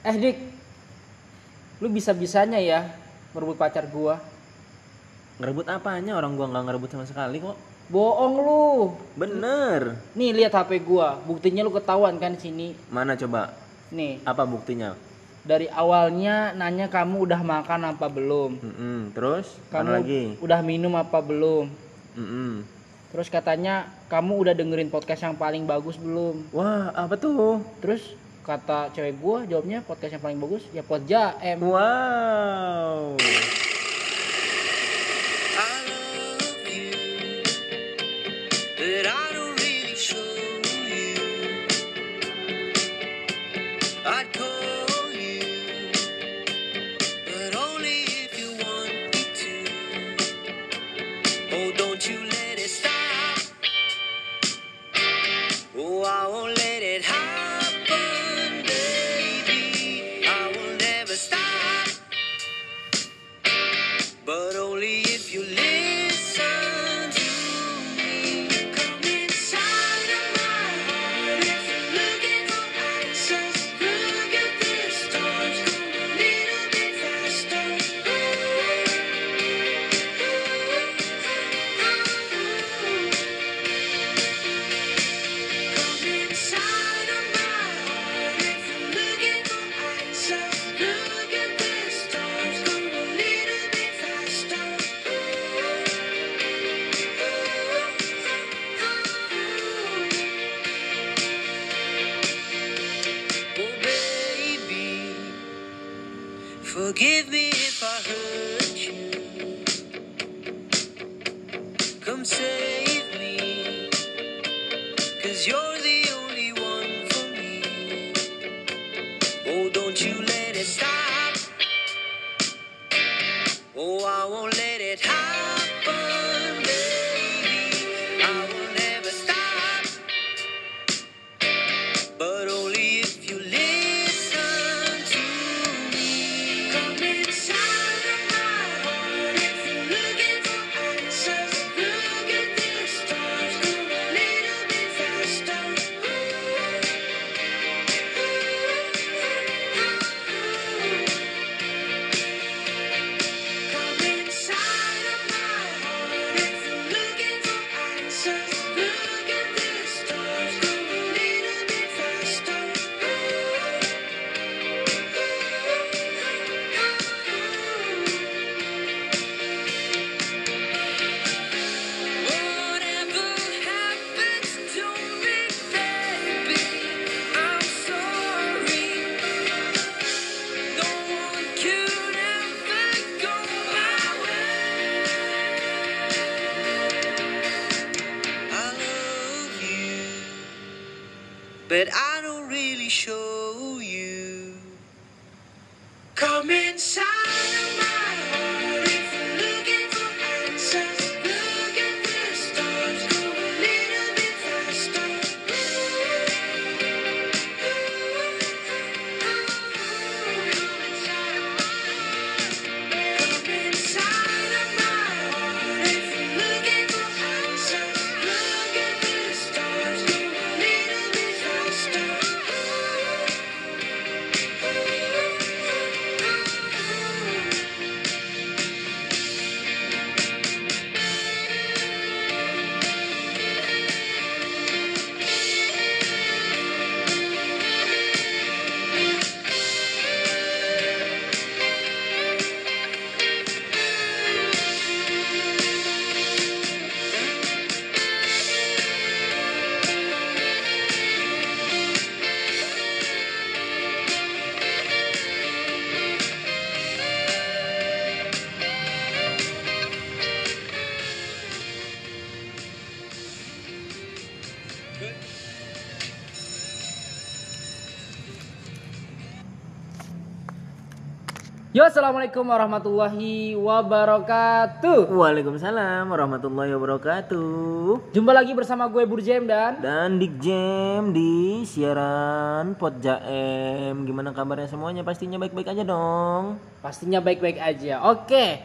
Eh Dik, lu bisa-bisanya ya merebut pacar gua. Ngerebut apanya orang gua nggak ngerebut sama sekali kok. Bohong lu. Bener. Nih lihat HP gua, buktinya lu ketahuan kan sini. Mana coba? Nih, Apa buktinya? dari awalnya nanya kamu udah makan apa belum? Mm-mm. Terus? Kamu Mana lagi? udah minum apa belum? Mm-mm. Terus katanya kamu udah dengerin podcast yang paling bagus belum? Wah, apa tuh? Terus kata cewek gua jawabnya podcast yang paling bagus ya Podja M. Wow. You Yo, assalamualaikum warahmatullahi wabarakatuh. Waalaikumsalam warahmatullahi wabarakatuh. Jumpa lagi bersama gue Burjem dan Dan Dik Jam di siaran Pot Jaem. Gimana kabarnya semuanya? Pastinya baik-baik aja dong. pastinya baik-baik aja. Oke,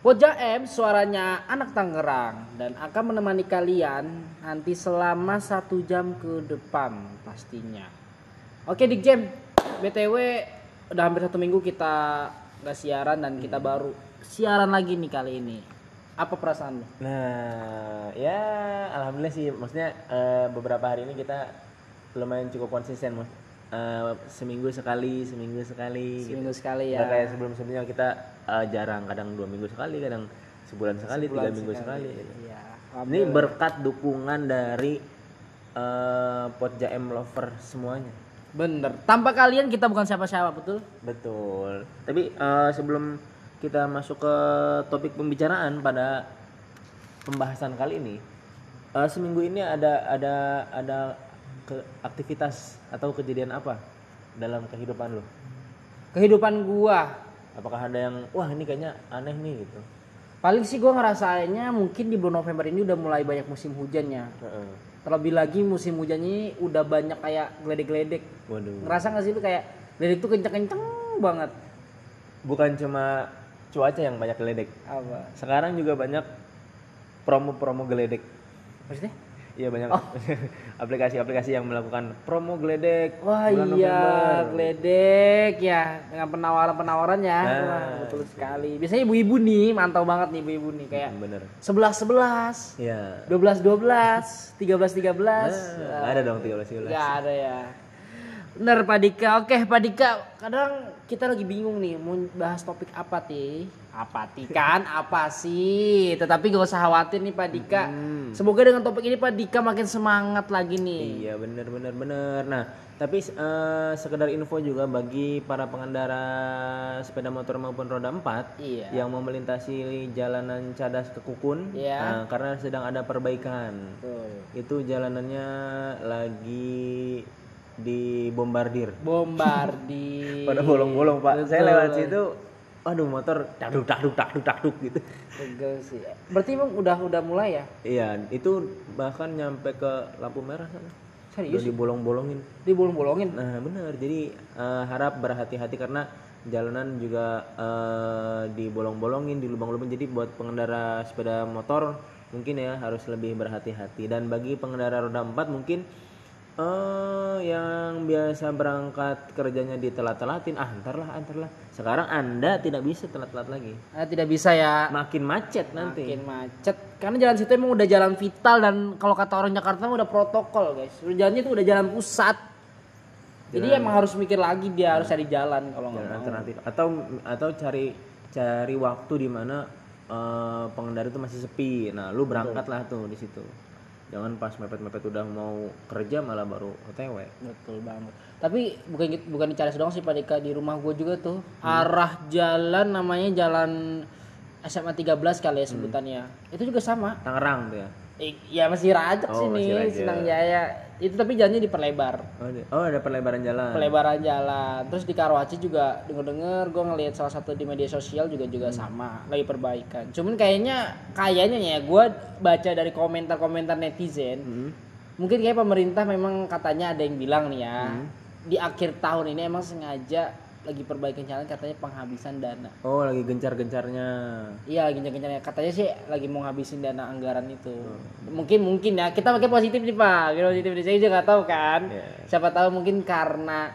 Poja M suaranya anak Tangerang dan akan menemani kalian nanti selama satu jam ke depan pastinya. Oke Dik Jam, BTW udah hampir satu minggu kita nggak siaran dan kita baru siaran lagi nih kali ini. Apa perasaan lu? Nah, ya alhamdulillah sih. Maksudnya eh, beberapa hari ini kita lumayan cukup konsisten, Mas. Eh, seminggu sekali, seminggu sekali. gitu. Seminggu sekali Nggak ya. kayak sebelum-sebelumnya kita eh, jarang, kadang dua minggu sekali, kadang sebulan sekali, tiga minggu sekali. gitu. Iya. Ini berkat dukungan dari eh Pot Jaem lover semuanya. Bener. Tanpa kalian kita bukan siapa-siapa, betul? Betul. Tapi eh, sebelum kita masuk ke topik pembicaraan pada pembahasan kali ini, eh, seminggu ini ada ada ada ke aktivitas atau kejadian apa dalam kehidupan lo? Kehidupan gua Apakah ada yang wah ini kayaknya aneh nih gitu? paling sih gua ngerasainnya mungkin di bulan November ini udah mulai banyak musim hujannya. Heeh. Terlebih lagi musim hujan ini udah banyak kayak geledek-geledek. Waduh. Ngerasa gak sih lu kayak geledek tuh kenceng-kenceng banget. Bukan cuma cuaca yang banyak geledek. Apa? Sekarang juga banyak promo-promo geledek. Maksudnya? Iya banyak aplikasi-aplikasi yang melakukan promo geledek. Wah bulan iya, November. geledek ya dengan penawaran-penawaran ya. Nah, Wah, betul sekali. Biasanya ibu-ibu nih, mantau banget nih ibu-ibu nih kayak Bener. 11 11, Iya. 12 12, 13 13. Nah, ada dong 13 13. Gak ada ya. Bener Pak Dika. Oke Pak Dika, kadang kita lagi bingung nih mau bahas topik apa ti? Apa kan? apa sih? Tetapi gak usah khawatir nih Pak Dika. Semoga dengan topik ini Pak Dika makin semangat lagi nih. Iya bener bener bener. Nah tapi eh, sekedar info juga bagi para pengendara sepeda motor maupun roda 4 Iya. yang mau melintasi jalanan Cadas ke Kukun Iya. nah, karena sedang ada perbaikan. Betul. Itu jalanannya lagi dibombardir. Bombardi. Pada bolong-bolong pak. Saya Betul. lewat situ, aduh motor dakduk dakduk dakduk dakduk gitu. Pegel sih. Berarti emang udah udah mulai ya? Iya, itu bahkan nyampe ke lampu merah sana. Udah Serius? dibolong-bolongin. Dibolong-bolongin. Nah benar, jadi eh, harap berhati-hati karena jalanan juga eh, dibolong-bolongin, dilubang-lubang. Jadi buat pengendara sepeda motor mungkin ya harus lebih berhati-hati. Dan bagi pengendara roda 4 mungkin eh yang biasa berangkat kerjanya ditelat-telatin, ah antarlah, antarlah. Sekarang anda tidak bisa telat-telat lagi, Ah, tidak bisa ya. makin macet nanti. Makin macet. Karena jalan situ emang udah jalan vital dan kalau kata orang Jakarta mah udah protokol guys. Jalannya itu udah jalan pusat. Jadi emang harus mikir lagi dia harus cari jalan kalau nggak Jalan mau. alternatif atau atau cari cari waktu di mana eh, pengendara itu masih sepi. Nah, lu berangkatlah tuh di situ. Jangan pas mepet-mepet udah mau kerja malah baru OTW. Betul banget. Tapi bukan gitu- bukan di Cales doang sih Pak Dika di rumah gue juga tuh. Arah jalan namanya jalan SMA 13 kali ya sebutannya. Itu juga sama. Tangerang tuh ya. Eh, ya masih rajak Oh, sini. Senang Jaya. Itu tapi jalannya diperlebar. Oh, ada, oh, ada perlebaran jalan. Pelebaran jalan. Terus di Karawaci juga denger-denger gue ngelihat salah satu di media sosial juga juga Hmm. sama, lagi perbaikan. Cuman kayaknya kayaknya ya gue baca dari komentar-komentar netizen, Hmm. mungkin kayak pemerintah memang katanya ada yang bilang nih ya, Hmm. di akhir tahun ini emang sengaja lagi perbaikan jalan katanya penghabisan dana. Oh, lagi gencar-gencarnya. Iya lagi gencar katanya sih lagi mau ngabisin dana anggaran itu. Hmm. Mungkin mungkin ya kita pakai positif nih pak, kita positif nih. Saya juga nggak tahu kan. Iya. Siapa tahu mungkin karena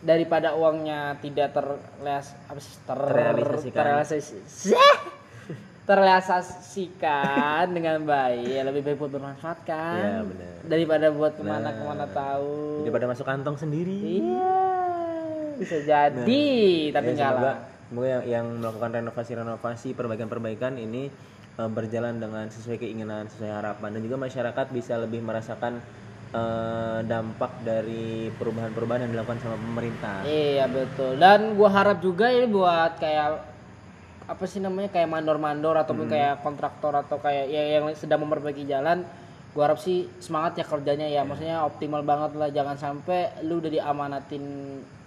daripada uangnya tidak terleas apa sih ter Terrealisasikan. terrealisasi- terrealisasikan dengan baik ya lebih baik buat bermanfaat kan Iya, benar. daripada buat ke mana ke mana tahu Daripada masuk kantong sendiri. iya bisa jadi tapi Ya, enggak semoga, lah semoga yang, yang melakukan renovasi-renovasi, perbaikan-perbaikan ini eh, berjalan dengan sesuai keinginan, sesuai harapan dan juga masyarakat bisa lebih merasakan eh, dampak dari perubahan-perubahan yang dilakukan sama pemerintah. Iya betul. Dan gua harap juga ini buat kayak apa sih namanya kayak mandor-mandor ataupun kayak kontraktor atau kayak ya, yang sedang memperbaiki jalan. Gua harap sih semangat ya kerjanya ya. Maksudnya optimal banget lah. Jangan sampai lu udah diamanatin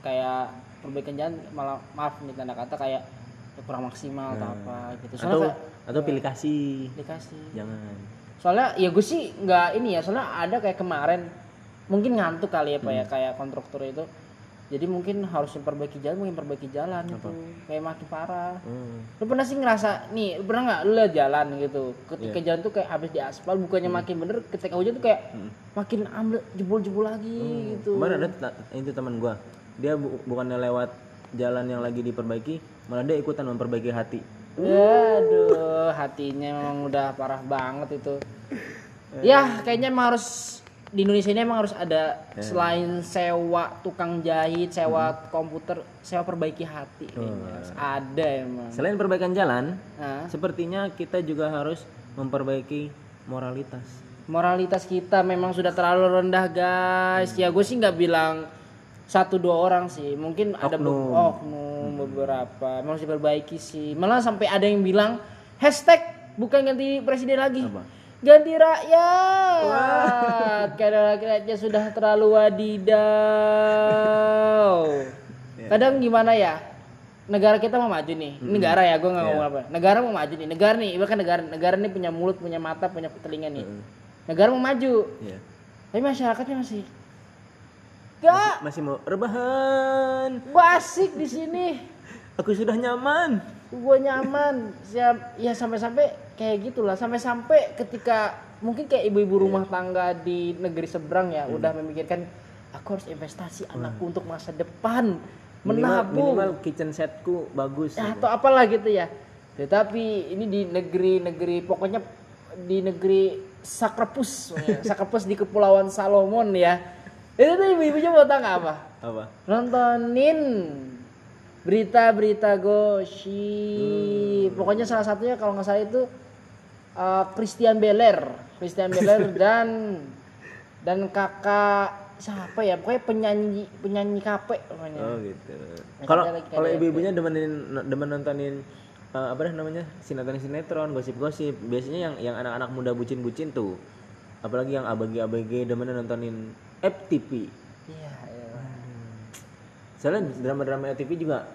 kayak perbaikan jalan malah maaf nih tanda kata kayak kurang maksimal atau apa gitu. Atau Soalnya kayak atau pilih kasih. dikasih. Jangan. Soalnya ya gue sih nggak ini ya. Soalnya ada kayak kemarin mungkin ngantuk kali ya pak ya kayak kontraktor itu. Jadi mungkin harus memperbaiki jalan, mungkin perbaiki jalan itu kayak makin parah. Hmm. Lu pernah sih ngerasa nih, lu pernah nggak lu lihat jalan gitu, ketika Iya. jalan tuh kayak habis diaspal, bukannya Hmm. makin bener, ketika hujan tuh kayak makin ambil jebol-jebol lagi gitu. Kemarin ada itu teman gua dia bu- bukannya lewat jalan yang lagi diperbaiki malah dia ikutan memperbaiki hati Aduh, hatinya memang udah parah banget itu. Ya, kayaknya emang harus di Indonesia ini emang harus ada selain sewa tukang jahit, sewa komputer, sewa perbaiki hati. kayaknya. Harus ada emang. selain perbaikan jalan Nah, sepertinya kita juga harus memperbaiki moralitas moralitas kita memang sudah terlalu rendah, guys. Ya gue sih nggak bilang satu dua orang sih, mungkin ada be- Oknum. oknum beberapa. Emang harus diperbaiki sih. Malah sampai ada yang bilang hashtag bukan ganti presiden lagi. Apa? Ganti rakyat. Karena rakyatnya sudah terlalu wadidaw. Kadang gimana ya? Negara kita mau maju nih. Ini Negara ya, gue nggak ngomong apa. Negara mau maju nih. Negara nih, bahkan negara negara nih punya mulut, punya mata, punya telinga nih. Negara mau maju, Iya. tapi masyarakatnya masih gak. masih mau rebahan. Gua asik di sini. aku sudah nyaman. Gue nyaman. Siap. Ya sampai-sampai kayak gitulah. Sampai-sampai ketika mungkin kayak ibu-ibu rumah tangga di negeri seberang ya udah memikirkan aku harus investasi anakku untuk masa depan. Minimal, menabung. minimal kitchen setku bagus ya, atau apalah gitu ya. Tetapi ini di negeri-negeri pokoknya di negeri Sakrepus ya. Sakrepus di kepulauan Salomon ya itu tuh ibu-ibunya mau nggak apa? Apa? Nontonin berita-berita gosip. Pokoknya salah satunya kalau nggak salah itu uh, Christian Beller, Christian Beller dan dan kakak siapa ya? Pokoknya penyanyi penyanyi kape pokoknya. oh gitu. Kalau kalau ibu-ibunya demenin demen nontonin eh, apa dah namanya? Sinetron sinetron gosip-gosip. Biasanya yang yang anak-anak muda bucin-bucin tuh. Apalagi yang abg-abg demen nontonin FTP Iya, iya. soalnya drama-drama FTV juga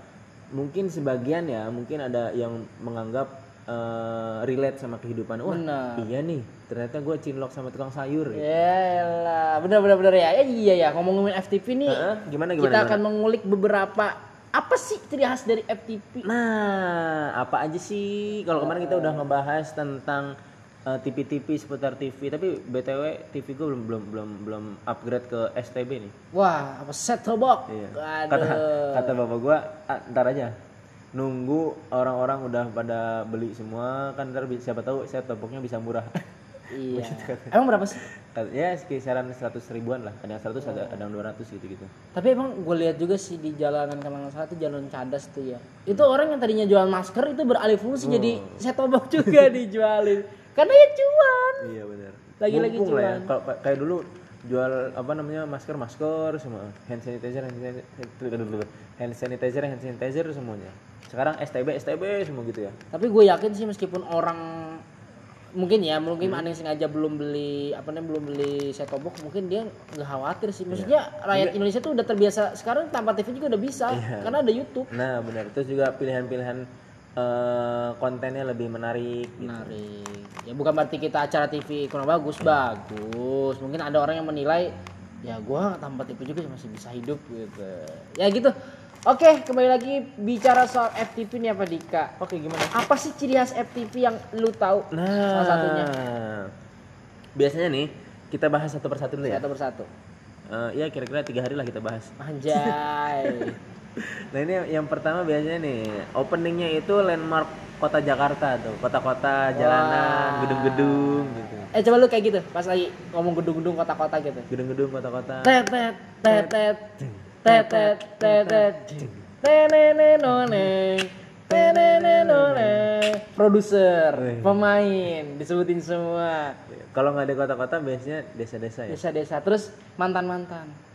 mungkin sebagian ya mungkin ada yang menganggap eh, relate sama kehidupan wah Benar. iya nih ternyata gue cinlok sama tukang sayur ya. Yaelah, bener-bener bener ya. Ya iya ya, ngomongin FTP nih. Heeh, gimana gimana, kita gimana? akan mengulik beberapa apa sih ciri khas dari FTP? Nah, apa aja sih? Kalau kemarin kita udah ngebahas tentang eh, TV-TV seputar TV, tapi btw TV gue belum belum belum belum upgrade ke STB nih. Wah, apa set box? Iya. Aduh. Kata kata bapak gua, "Ah, ntar aja. Nunggu orang-orang udah pada beli semua, kan ntar siapa tahu set topoknya bisa murah. Iya. Emang berapa sih? Ya kisaran 100 ribuan lah, ada yang 100 ada ada yang 200 gitu-gitu. Tapi emang gue lihat juga sih di jalanan kalau nggak salah itu jalan cadas tuh ya. Itu orang yang tadinya jual masker itu beralih fungsi jadi setobok juga dijualin. Karena ya cuan. Iya benar. Lagi-lagi ya. cuan. Kalau kayak dulu jual apa namanya masker masker semua. Hand sanitizer hand sanitizer hand sanitizer hand sanitizer semuanya. Sekarang STB STB semua gitu ya. Tapi gue yakin sih meskipun orang mungkin ya mungkin ada yang sengaja belum beli apa namanya belum beli setobok mungkin dia nggak khawatir sih. Maksudnya rakyat Indonesia tuh udah terbiasa. Sekarang tanpa TV juga udah bisa karena ada YouTube. Nah benar terus juga pilihan-pilihan eh, kontennya lebih menarik gitu. menarik. Ya bukan berarti kita acara TV kurang bagus. Bagus. Mungkin ada orang yang menilai ya gua tanpa TV juga masih bisa hidup gitu. Ya gitu. Oke kembali lagi bicara soal FTV nih apa Dika? Oke gimana? Apa sih ciri khas FTV yang lu tahu? Nah salah satunya. biasanya nih kita bahas satu persatu dulu ya? Satu persatu. Eh, ya kira-kira tiga hari lah kita bahas. Anjay Nah ini yang, pertama biasanya nih openingnya itu landmark kota Jakarta tuh kota-kota jalanan gedung-gedung gitu. Eh coba lu kayak gitu pas lagi ngomong gedung-gedung kota-kota gitu. Gedung-gedung kota-kota. Tetet tetet tetet tetet tenenenone tenenenone. Produser. Pemain disebutin semua. Kalau nggak ada kota-kota biasanya desa-desa ya? Desa-desa. Terus mantan-mantan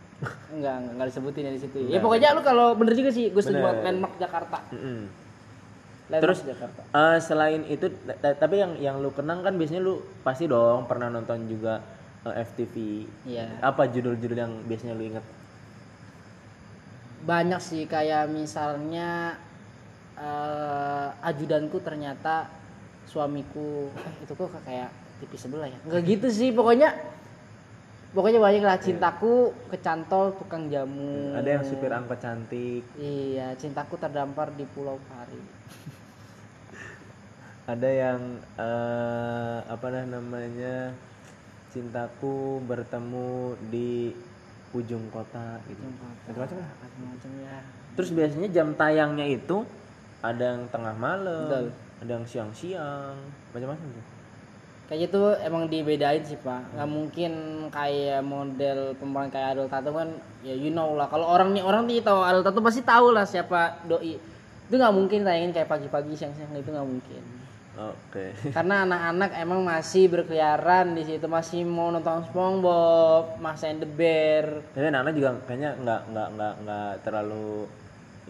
enggak enggak, enggak disebutin ya di situ. Ya pokoknya lu kalau bener juga sih gue setuju landmark Jakarta. Landmark Terus Jakarta. eh, selain itu ta- ta- tapi yang yang lu kenang kan biasanya lu pasti dong pernah nonton juga eh, FTV Iya. apa judul-judul yang biasanya lu inget banyak sih kayak misalnya eh, ajudanku ternyata suamiku. Eh, itu kok kayak TV sebelah ya? Nggak gitu sih pokoknya pokoknya banyak lah cintaku kecantol tukang jamu. Ada yang supir angkot cantik. Iya cintaku terdampar di Pulau Pari. Ada yang eh, apa namanya cintaku bertemu di ujung kota gitu. Macam-macam lah. macam-macam ya. Terus biasanya jam tayangnya itu ada yang tengah malam Betul. ada yang siang-siang macam-macam tuh kayaknya tuh emang dibedain sih pak. Nggak mungkin kayak model pemeran kayak Adel Tato kan ya you know lah. Kalau orang nih orang nih tahu Adel Tato pasti tahu lah siapa doi. Itu nggak mungkin tayangin kayak pagi-pagi siang-siang itu nggak mungkin. Oke. Karena anak-anak emang masih berkeliaran di situ masih mau nonton SpongeBob, Mas and the Bear. Tapi anak-anak juga kayaknya nggak nggak nggak nggak terlalu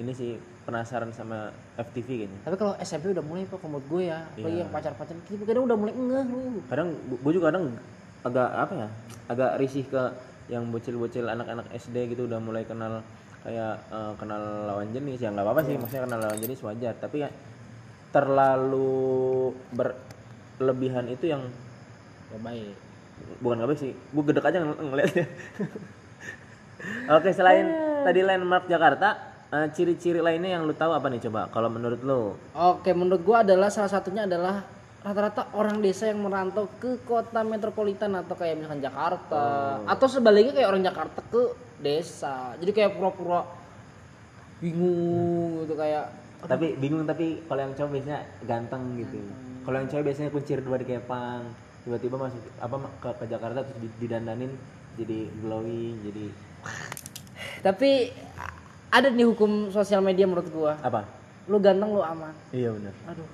ini sih penasaran sama FTV kayaknya. Tapi kalau SMP udah mulai pak menurut gue ya. Apalagi Iya. yang pacar-pacaran gitu kadang udah mulai ngeh lu. Kadang gue juga kadang agak apa ya agak risih ke yang bocil-bocil anak-anak SD gitu udah mulai kenal kayak eh, kenal lawan jenis. Ya nggak apa-apa sih maksudnya kenal lawan jenis wajar. Tapi ya terlalu berlebihan itu yang ya baik. Bukan nggak baik sih gue gedek aja ng- ngeliatnya. Oke selain tadi landmark Jakarta eh, ciri-ciri lainnya yang lu tahu apa nih coba kalau menurut lu? Oke, menurut gua adalah salah satunya adalah rata-rata orang desa yang merantau ke kota metropolitan atau kayak misalkan Jakarta. Atau sebaliknya kayak orang Jakarta ke desa. Jadi kayak pura-pura bingung gitu kayak tapi bingung tapi kalau yang cowok biasanya ganteng gitu. Kalau yang cewek biasanya kuncir dua di kepang tiba-tiba masuk apa ke, ke Jakarta terus di- didandanin jadi glowing jadi tapi ada nih hukum sosial media menurut gua. apa Lu ganteng lu aman. iya benar Aduh.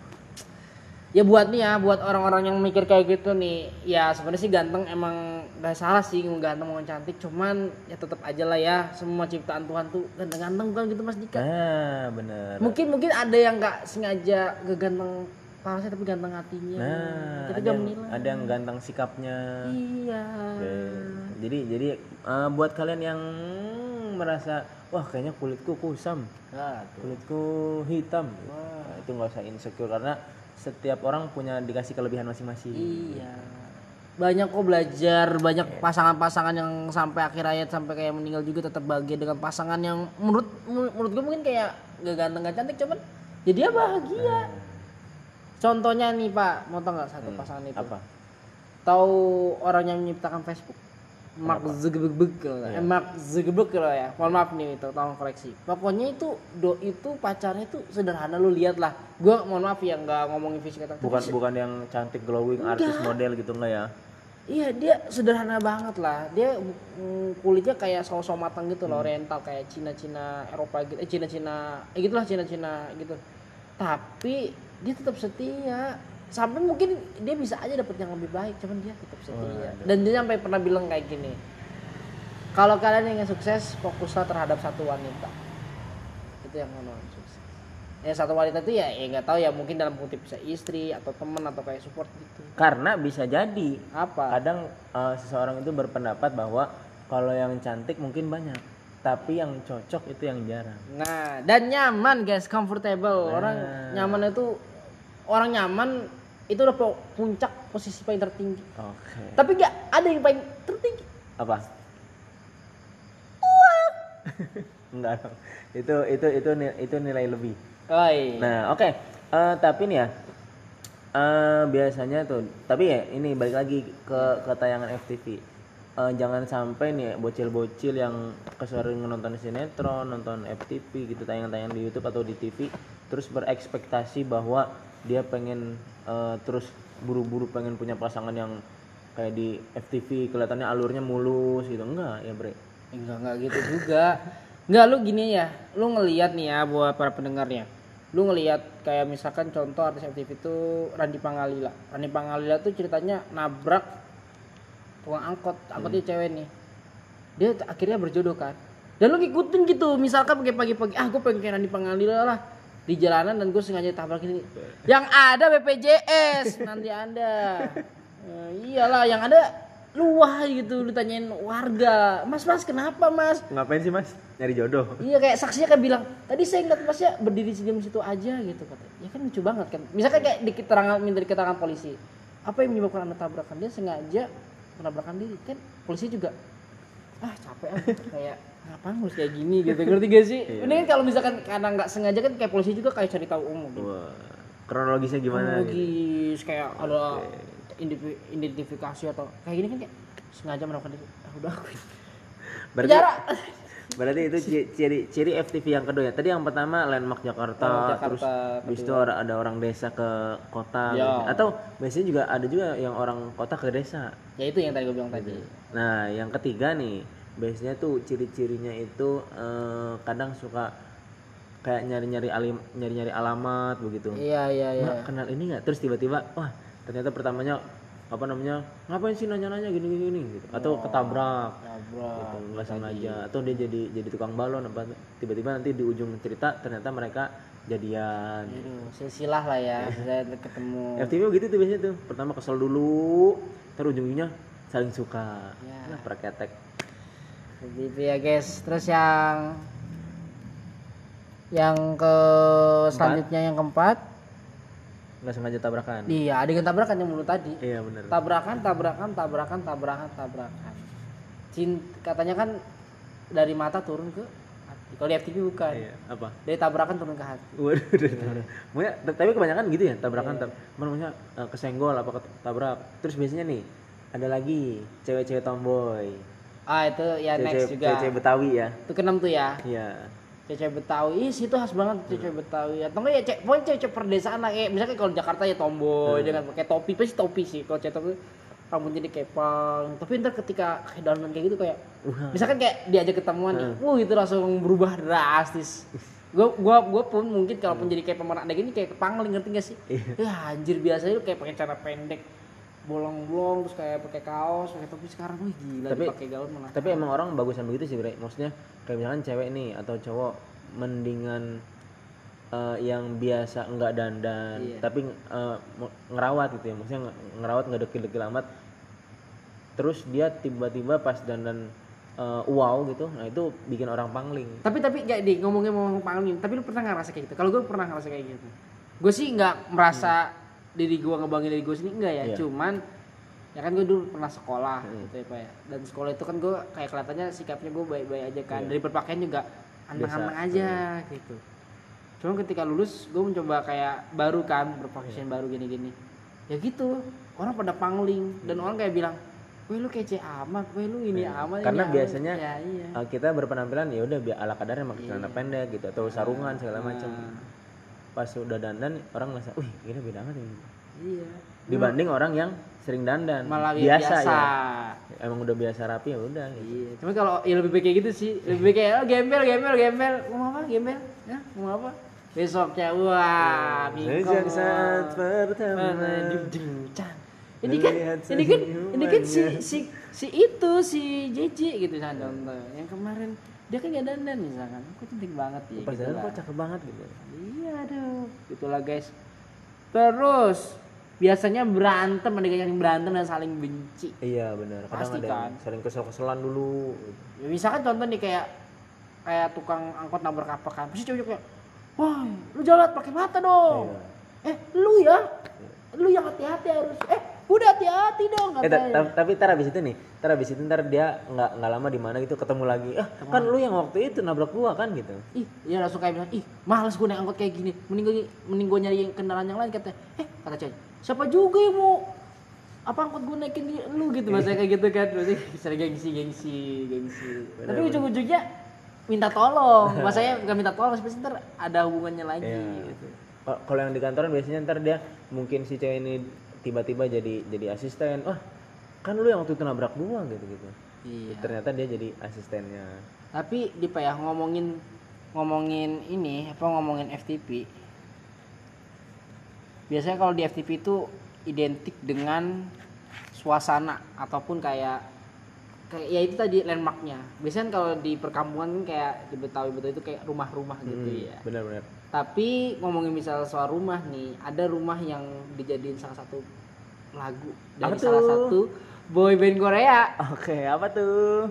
Ya buat nih ya, buat orang-orang yang mikir kayak gitu nih, ya sebenarnya sih ganteng emang gak salah sih mau ganteng mau cantik, cuman ya tetap aja lah ya semua ciptaan Tuhan tuh ganteng-ganteng bukan gitu Mas Dika. nah benar Mungkin mungkin ada yang nggak sengaja ganteng parasnya tapi ganteng hatinya. nah Kita ada yang, ada yang ganteng sikapnya Iya. Oke. jadi jadi eh, buat kalian yang merasa wah kayaknya kulitku kusam Nah, tuh. kulitku hitam Nah, itu nggak usah insecure karena setiap orang punya dikasih kelebihan masing-masing Iya. Banyak kok belajar, banyak pasangan-pasangan yang sampai akhir hayat sampai kayak meninggal juga tetap bahagia dengan pasangan yang menurut menurut gue mungkin kayak gak ganteng gak cantik cuman ya dia bahagia. Contohnya nih Pak, mau tau nggak satu pasangan itu? apa Tahu orang yang menciptakan Facebook? Mark Zuckerberg kalau eh, Mark Zuckerberg kalau ya. Mohon maaf nih itu, tolong koreksi. Pokoknya itu do itu pacarnya itu sederhana lu lihat lah. Gua mohon maaf ya nggak ngomongin fisik atau bukan bukan yang cantik glowing artis model gitu enggak ya Iya dia sederhana banget lah. Dia mm, kulitnya kayak saus matang gitu Hmm. loh, oriental kayak Cina-Cina Eropa gitu. Eh Cina-Cina, eh gitulah Cina-Cina gitu. Tapi dia tetap setia. Sampai mungkin dia bisa aja dapet yang lebih baik, cuman dia tetap setia. Dan dia sampai pernah bilang kayak gini. Kalau kalian ingin sukses, fokuslah terhadap satu wanita. Itu yang mau sukses. Ya satu wanita itu ya ya nggak tahu ya mungkin dalam kutip bisa istri atau teman atau kayak support gitu. karena bisa jadi Apa? kadang eh, seseorang itu berpendapat bahwa kalau yang cantik mungkin banyak tapi yang cocok itu yang jarang Nah, dan nyaman guys, comfortable. Orang nyaman itu orang nyaman itu udah puncak posisi paling tertinggi. oke Tapi gak ada yang paling tertinggi. apa enggak dong itu itu itu itu nilai lebih Oi. Nah, oke. Eh, tapi nih ya. eh biasanya tuh, tapi ya ini balik lagi ke ke tayangan FTV. Eh, jangan sampai nih bocil-bocil yang kesering nonton sinetron, nonton FTV gitu tayangan-tayangan di YouTube atau di TV terus berekspektasi bahwa dia pengen eh, terus buru-buru pengen punya pasangan yang kayak di FTV kelihatannya alurnya mulus gitu. Enggak, ya, Bre. Enggak, enggak gitu juga. Enggak lu gini ya, lu ngelihat nih ya buat para pendengarnya. Lu ngelihat kayak misalkan contoh artis FTV itu Randi Pangalila. Randi Pangalila tuh ceritanya nabrak tukang angkot, angkotnya cewek nih. Dia akhirnya berjodoh kan. Dan lu ngikutin gitu, misalkan pakai pagi-pagi, ah gue pengen kayak Randi Pangalila lah di jalanan dan gue sengaja tabrak ini. Yang ada BPJS nanti anda. Eh, iyalah, yang ada luah gitu ditanyain warga mas mas kenapa mas Ngapain sih, Mas? Nyari jodoh. iya kayak saksinya kan bilang tadi saya ngeliat masnya berdiri di situ aja gitu katanya ya kan lucu banget kan misalkan kayak di keterangan minta di keterangan polisi apa yang menyebabkan anda tabrakan dia sengaja menabrakan diri kan polisi juga ah capek ah kayak ngapain harus kayak gini gitu ngerti gak sih ini kan kalau misalkan karena nggak sengaja kan kayak polisi juga kayak cari tahu umum gitu. Wah, kronologisnya gimana gitu? logis kayak ada identi- identifikasi atau kayak gini kan kayak sengaja melakukan diri ah udah aku berarti Penjara. berarti itu ci- ciri ciri FTV yang kedua ya tadi yang pertama landmark Jakarta, Landmark Jakarta, terus habis itu ada, ada orang desa ke kota Ya. gitu. atau biasanya juga ada juga yang orang kota ke desa Ya itu yang tadi gue bilang tadi. Nah, yang ketiga nih, biasanya tuh ciri-cirinya itu eh, kadang suka kayak nyari-nyari alim, nyari-nyari alamat begitu. Iya iya iya. Mbak kenal ini nggak? Terus tiba-tiba, wah ternyata pertamanya apa namanya ngapain sih nanya-nanya gini gini gini gitu atau ketabrak Nabrak. gitu, nggak sengaja atau dia jadi jadi tukang balon apa tiba-tiba nanti di ujung cerita ternyata mereka jadian Aduh, silsilah lah ya. Saya ketemu. FTV gitu tuh biasanya tuh pertama kesel dulu terus ujungnya saling suka Ya. nah, praketek Begitu ya guys. Terus yang yang ke selanjutnya yang keempat, nggak sengaja tabrakan iya adegan tabrakan yang menurut tadi. iya bener Tabrakan, tabrakan, tabrakan, tabrakan, tabrakan. Cint katanya kan dari mata turun ke hati. Kalau di FTV bukan. iya apa Dari tabrakan turun ke hati. Waduh. Maunya, tapi kebanyakan gitu ya tabrakan tab, namanya eh, kesenggol apa ketabrak. Terus biasanya nih ada lagi cewek-cewek tomboy, Ah itu ya next cewek-cewek juga. cewek Betawi ya. Itu keenam tuh ya. Iya. Cewek Betawi, ih situ khas banget tuh cewek Betawi. Atau enggak ya cewek, pokoknya cewek perdesaan lah kayak misalnya kalau Jakarta ya tomboy, jangan pakai topi, pasti topi sih. Kalau cewek topi rambutnya dikepang. Tapi ntar ketika dandan kayak gitu kayak Wah. misalkan kayak diajak ketemuan nih, wuh itu langsung berubah drastis. Gua gua gua pun mungkin kalaupun jadi kayak pemeran adegan ini kayak kepangling ngerti gak sih? Ya anjir biasanya lu kayak pakai celana pendek bolong-bolong terus kayak pakai kaos, pakai topi sekarang wih gila Tapi- pakai gaun malah. Tapi emang orang bagusan begitu sih, Bre. Maksudnya kayak misalkan cewek nih atau cowok mendingan eh, yang biasa enggak dandan, Iya. tapi mo- ngerawat gitu ya. Maksudnya nge- ngerawat nggak dekil-dekil amat. Terus dia tiba-tiba pas dandan eh, wow gitu, nah itu bikin orang pangling. tapi tapi gak di ngomongin ngomong pangling tapi lu pernah nggak ngerasa kayak gitu kalau gue pernah ngerasa kayak gitu gue sih nggak merasa diri gue ngebangin diri gue sendiri enggak ya Iya. cuman ya kan gue dulu pernah sekolah Hmm. gitu ya pak ya dan sekolah itu kan gue kayak kelihatannya sikapnya gue baik-baik aja kan Iya. dari berpakaian juga anteng-anteng Biasa. aja gitu cuma ketika lulus gue mencoba kayak baru kan berpakaian Iya. baru gini-gini ya gitu orang pada pangling dan orang kayak bilang Weh lu kece amat, weh lu ini Iya. amat Karena ini amat." biasanya ya, iya. Eh, kita berpenampilan ya udah biar ala kadarnya pakai celana pendek gitu atau sarungan segala macam. Pas udah dandan orang ngerasa, "Wih, gila beda banget ini." iya Dibanding orang yang sering dandan. malah biasa, biasa, ya. Emang udah biasa rapi ya udah gitu. Iya, cuma kalau ya lebih baik kayak gitu sih, lebih baik kayak oh, gembel, gembel, gembel, mau apa, gembel, ya, mau apa? Besoknya wah, Sejak saat pertama Ini kan, ini kan, ini kan si si si itu si JJ gitu kan contoh. Yang kemarin dia kan gak dandan misalkan, aku cantik banget ya. Pas gitu kok cakep banget gitu. Iya aduh, itulah guys. Terus biasanya berantem ada yang berantem dan saling benci. Iya benar. Kadang Pasti ada kan. sering kesel-keselan dulu. Ya, misalkan contoh nih kayak kayak tukang angkot nabrak apa kan pasti cowok kayak wah lu jalan pakai mata dong eh lu ya lu yang hati-hati harus eh udah hati-hati dong Eh, ta- katanya ta- tapi ntar abis itu nih, ntar abis itu ntar dia nggak nggak lama di mana gitu ketemu lagi. Ah, kan lu yang waktu itu nabrak gua kan gitu. ih dia langsung kayak bilang ih males gue naik angkot kayak gini. Mending gue mending gue nyari kendaraan yang lain katanya eh kata cewek siapa juga yang mau apa angkot gue naikin di lu gitu masa kayak gitu kan. Maksudnya sering gengsi gengsi gengsi. Tapi ujung-ujungnya minta tolong. Masanya bukan minta tolong tapi ntar ada hubungannya lagi Iya. gitu. Kal- Kalau yang di kantoran biasanya ntar dia mungkin si cewek ini tiba-tiba jadi jadi asisten. Wah, kan lu yang waktu itu nabrak gua gitu gitu. iya Ternyata dia jadi asistennya. tapi di ya ngomongin ngomongin ini apa ngomongin FTP biasanya kalau di FTP itu identik dengan suasana ataupun kayak kayak ya itu tadi landmarknya biasanya kalau di perkampungan kan kayak di Betawi Betawi itu kayak rumah-rumah gitu Hmm, ya Benar-benar. Tapi ngomongin misal soal rumah nih ada rumah yang dijadiin salah satu lagu dari Apa salah tuh? satu boy band Korea Oke, apa tuh?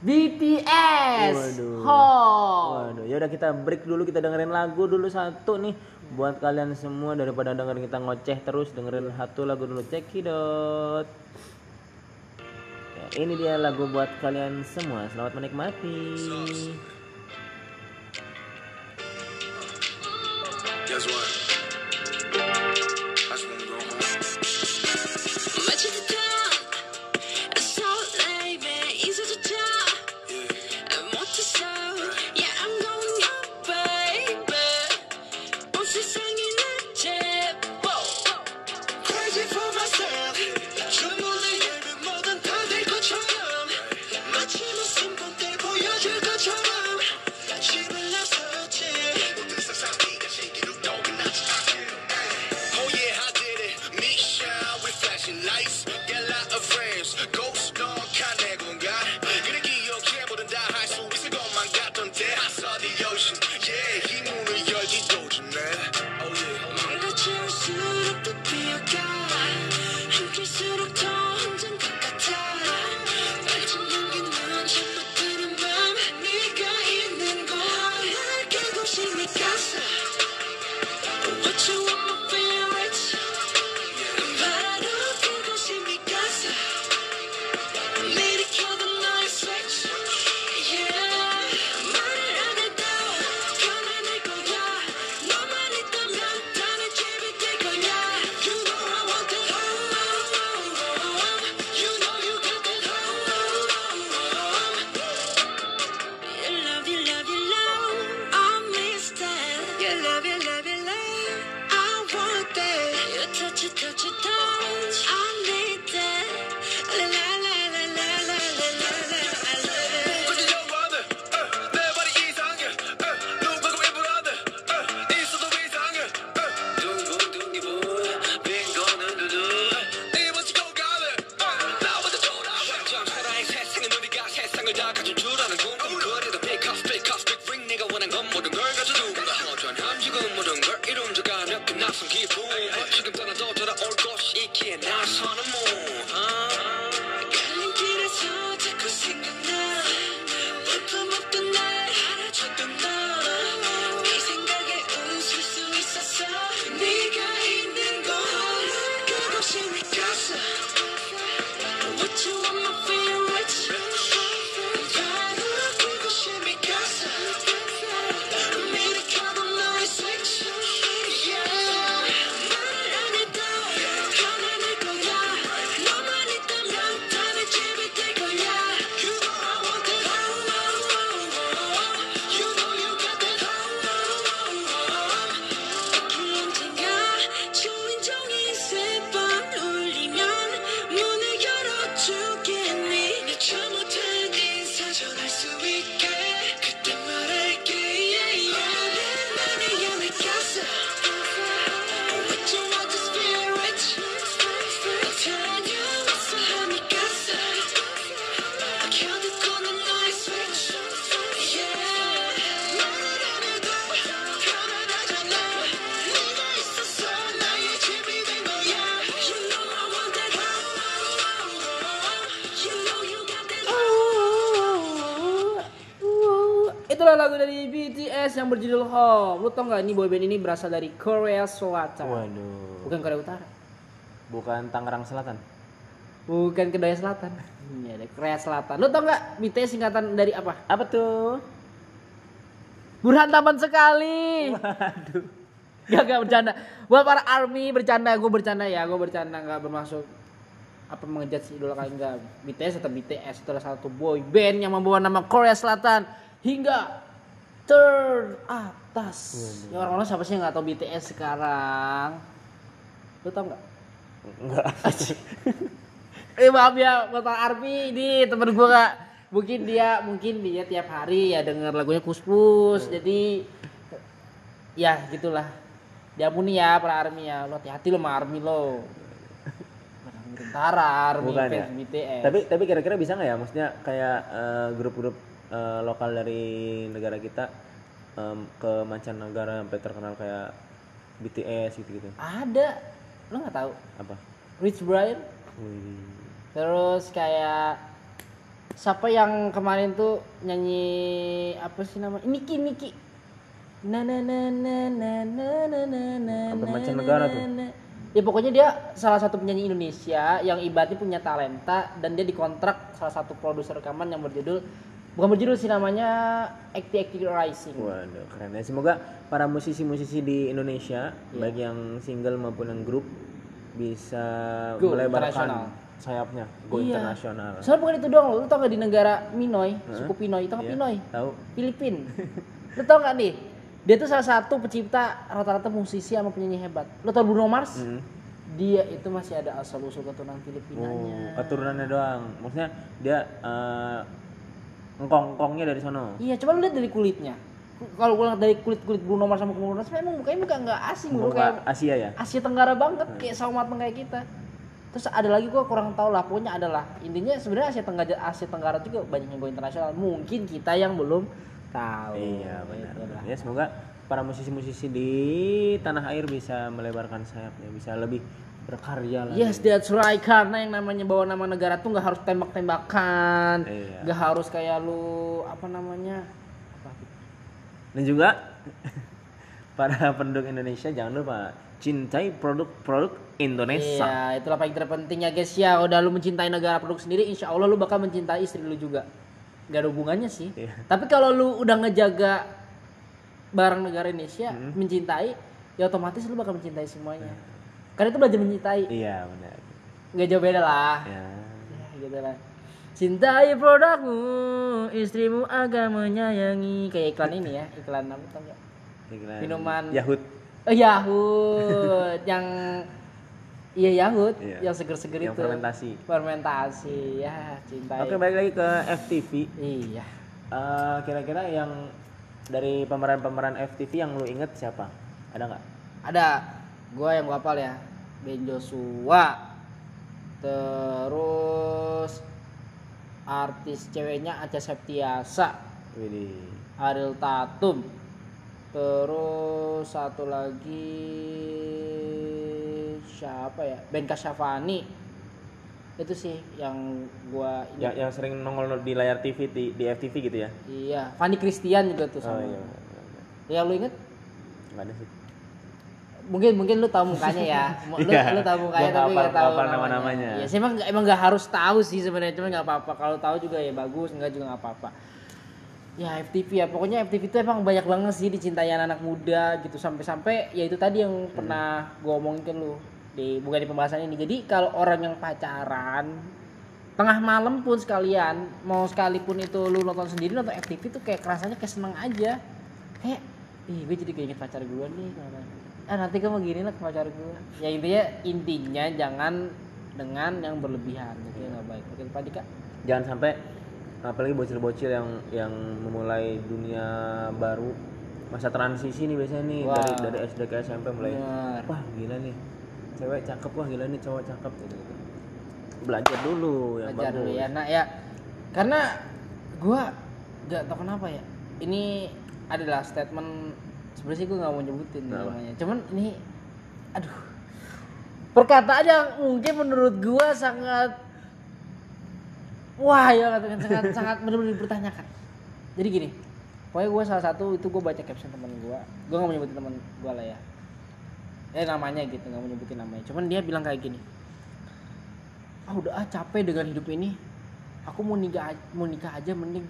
BTS Waduh. Ho Waduh, ya udah kita break dulu kita dengerin lagu dulu satu nih buat kalian semua daripada dengerin kita ngoceh terus dengerin satu lagu dulu cekidot. Ya, ini dia lagu buat kalian semua. Selamat menikmati. as well. Yang berjudul Home. Lu tau gak ini boyband ini berasal dari Korea Selatan. Waduh. Bukan Korea Utara. Bukan Tangerang Selatan. Bukan Kedai Selatan. Iya, dari Korea Selatan. Lu tau gak BTS singkatan dari apa? Apa tuh? Burhan Taman sekali. Waduh. Gak, gak bercanda. Buat para army bercanda, gue bercanda ya, gue bercanda nggak bermaksud apa mengejat si idola kalian enggak. BTS atau BTS itu adalah satu boy band yang membawa nama Korea Selatan hingga teratas. Ya orang-orang siapa sih yang nggak tahu BTS sekarang? Lu tau nggak? Enggak. Eh maaf ya para army ini temen gue gak mungkin dia mungkin dia tiap hari ya denger lagunya kus plus jadi ya gitulah diampuni ya para army ya lo hati-hati lo sama army lo tentara army Bukan ya. BTS Tapi tapi kira-kira bisa nggak ya? Maksudnya kayak eh, grup-grup eh, lokal dari negara kita em, ke mancanegara sampai terkenal kayak BTS gitu-gitu. ada lo nggak tahu Apa? Rich Brian Wih. terus kayak siapa yang kemarin tuh nyanyi apa sih nama Niki Niki na na na na na na na na na Sampai na, mancanegara tuh. ya pokoknya dia salah satu penyanyi Indonesia yang ibaratnya punya talenta dan dia dikontrak salah satu produser rekaman yang berjudul bukan berjudul sih namanya Acti Acti Rising Waduh, keren ya. Semoga para musisi-musisi di Indonesia, Iya. baik yang single maupun yang grup bisa Go melebarkan sayapnya go Iya. internasional. Soalnya bukan itu doang loh, lu tau gak di negara Minoy, suku Pinoy, tau gak Iya, Pinoy? Tahu? Filipin. Lu tau gak nih? Dia tuh salah satu pencipta rata-rata musisi sama penyanyi hebat. Lu tau Bruno Mars? Hmm. Dia itu masih ada asal usul keturunan Oh, Filipinanya. keturunannya doang. Maksudnya dia eh, ngkong-ngkongnya dari sono. Iya, coba lu lihat dari kulitnya. Kalau gue dari kulit-kulit Bruno Mars sama Bruno Mars, memang mukanya muka nggak asing bro, Muka kayak Asia ya? Asia Tenggara banget, kayak sama mateng kayak kita. Terus ada lagi gua kurang tahu lah, pokoknya adalah intinya sebenarnya Asia Tenggara Asia Tenggara juga banyak yang go internasional. Mungkin kita yang belum tahu. Iya benar. Gitu. Ya semoga para musisi-musisi di tanah air bisa melebarkan sayapnya, bisa lebih berkarya lagi. Yes, that's right. Karena yang namanya bawa nama negara tuh nggak harus tembak-tembakan, Iya. nggak harus kayak lu apa namanya? Apa? Dan juga para penduduk Indonesia jangan lupa cintai produk-produk Indonesia. Iya, itulah paling terpenting ya guys ya. Udah lu mencintai negara produk sendiri, insya Allah lu bakal mencintai istri lu juga. Gak ada hubungannya sih. Iya. Tapi kalau lu udah ngejaga barang negara Indonesia, Hmm. mencintai, ya otomatis lu bakal mencintai semuanya. Karena itu belajar mencintai. Iya benar. Nggak jauh beda lah. Ya. Ya, gitu lah. Cintai produkmu, istrimu agar menyayangi. Kayak iklan ini ya, iklan apa tau? Iklan Minuman. Yahut. Oh, Yahut yang iya Yahut Iya. yang seger-seger Yang itu. fermentasi. Fermentasi. Ya, cintai. Oke balik lagi ke FTV. Iya. Eh, kira-kira yang dari pemeran-pemeran FTV yang lu inget siapa? Ada nggak? Ada gua yang gua hafal ya. Ben Joshua. Terus artis ceweknya Acha Septiasa, Widih. Ariel Tatum, terus satu lagi siapa ya Ben Kasyafani itu sih yang gua ini Yang yang sering nongol di layar TV di, di FTV gitu ya. iya Fanny Christian juga tuh Oh sama iya. ya lu inget Enggak ada sih. Mungkin mungkin lu tahu mukanya ya. Lu, Iya. lu tahu mukanya tapi nggak tahu hafal namanya. ya sih emang emang nggak harus tahu sih sebenarnya cuma nggak apa-apa. Kalau tahu juga ya bagus nggak juga nggak apa-apa. Ya FTV ya pokoknya FTV itu emang banyak banget sih dicintai anak muda gitu. Sampai-sampai ya itu tadi yang pernah gue omongin ke lu. Di bukan di pembahasan ini. Jadi kalau orang yang pacaran tengah malam pun sekalian mau sekalipun itu lu nonton sendiri nonton FTV tuh kayak kerasanya kayak seneng aja. Kayak ih gue jadi keinget pacar gue nih ah nanti mau gini lah ke pacar gue ya intinya intinya jangan dengan yang berlebihan gitu ya nggak baik oke Pak Dika Jangan sampai apalagi bocil-bocil yang yang memulai dunia baru masa transisi nih biasanya nih Wah. dari dari SD ke SMP mulai Benar. wah gila nih cewek cakep wah gila nih cowok cakep gitu, gitu. belajar dulu yang belajar bagus dulu ya nah ya karena gue nggak tahu kenapa ya ini adalah statement sebenarnya gue nggak mau nyebutin Kenapa? namanya. Cuman ini aduh. Perkataan yang mungkin menurut gue sangat wah ya katakan sangat sangat benar-benar dipertanyakan. Jadi gini pokoknya gue salah satu itu gue baca caption teman gue gue nggak mau nyebutin teman gue lah ya. Eh namanya gitu nggak mau nyebutin namanya. Cuman dia bilang kayak gini ah udah ah capek dengan hidup ini. Aku mau nikah mau nikah aja mending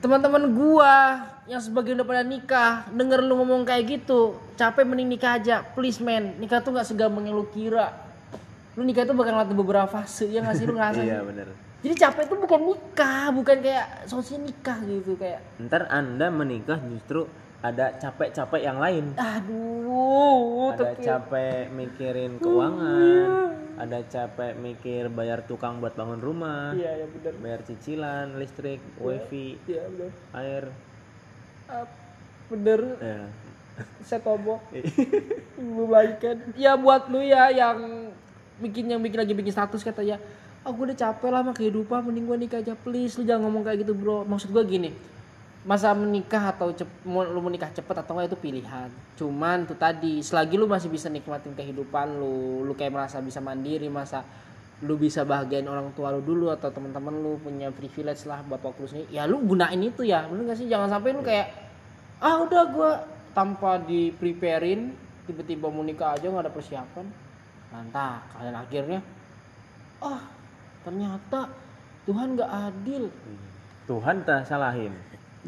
teman-teman gua yang sebagian udah pada nikah denger lu ngomong kayak gitu capek mending nikah aja. Please man nikah tuh nggak segampang yang lu kira. Lu nikah tuh bakal ngeliat beberapa fase ya nggak sih lu ngerasa? Iya bener. Jadi capek tuh bukan nikah bukan kayak solusinya nikah gitu kayak. Ntar anda menikah justru ada capek-capek yang lain. Aduh ada capek mikirin keuangan ada capek mikir bayar tukang buat bangun rumah iya ya benar bayar cicilan listrik wifi iya benar air. Ah, bener. Ya. saya tombol. Membaikan ya buat lu ya yang bikin yang bikin lagi bikin status katanya aku udah capek lah sama kehidupan mending gua nikah aja please. Lu jangan ngomong kayak gitu bro. Maksud gua gini masa menikah atau cep, lu menikah cepet atau enggak itu pilihan. Cuman tuh tadi selagi lu masih bisa nikmatin kehidupan lu lu kayak merasa bisa mandiri masa lu bisa bahagiain orang tua lu dulu atau teman-teman lu punya privilege lah waktu lu sendiri ya lu gunain itu ya bener gak sih? Jangan sampai lu kayak ah udah gua tanpa di preparein tiba-tiba mau nikah aja nggak ada persiapan. Mantap kalian akhirnya ah ternyata Tuhan nggak adil. Tuhan tak salahin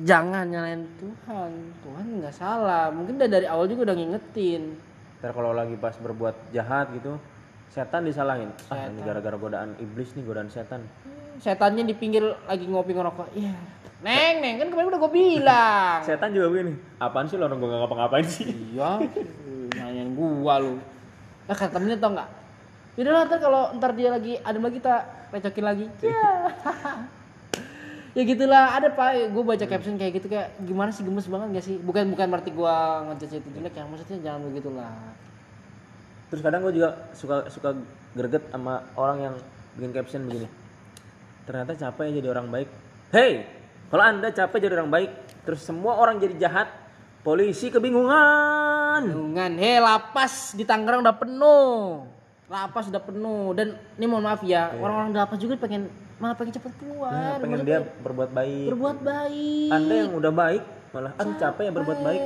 jangan nyalain Tuhan. Tuhan nggak salah. Mungkin udah dari awal juga udah ngingetin. Ntar kalau lagi pas berbuat jahat gitu setan disalahin. Ah ini Setan. gara-gara godaan iblis nih godaan setan. Setannya di pinggir lagi ngopi ngerokok. Iya. Neng neng kan kemarin udah gue bilang. Setan juga begini. Apaan sih lo orang gue gak ngapa-ngapain sih? Iya nanyain gua lu. Eh kata temennya tau nggak? Yaudah lah ntar kalau ntar dia lagi ada lagi kita recokin lagi. Ya ya gitulah ada pak. Gue baca caption kayak gitu kayak gimana sih gemes banget gak sih? Bukan bukan berarti gue ngejudge itu jelek ya maksudnya jangan begitulah. Terus kadang gue juga suka suka greget sama orang yang bikin caption begini. Ternyata capek jadi orang baik. Hey kalau anda capek jadi orang baik terus semua orang jadi jahat polisi kebingungan. Dengan he lapas di Tangerang udah penuh. Lapas udah penuh. Dan ini mohon maaf ya orang-orang di lapas juga pengen malah pengen cepet keluar Nah, pengen dia berbuat baik. berbuat baik. Anda yang udah baik malah aduh capek ya berbuat baik.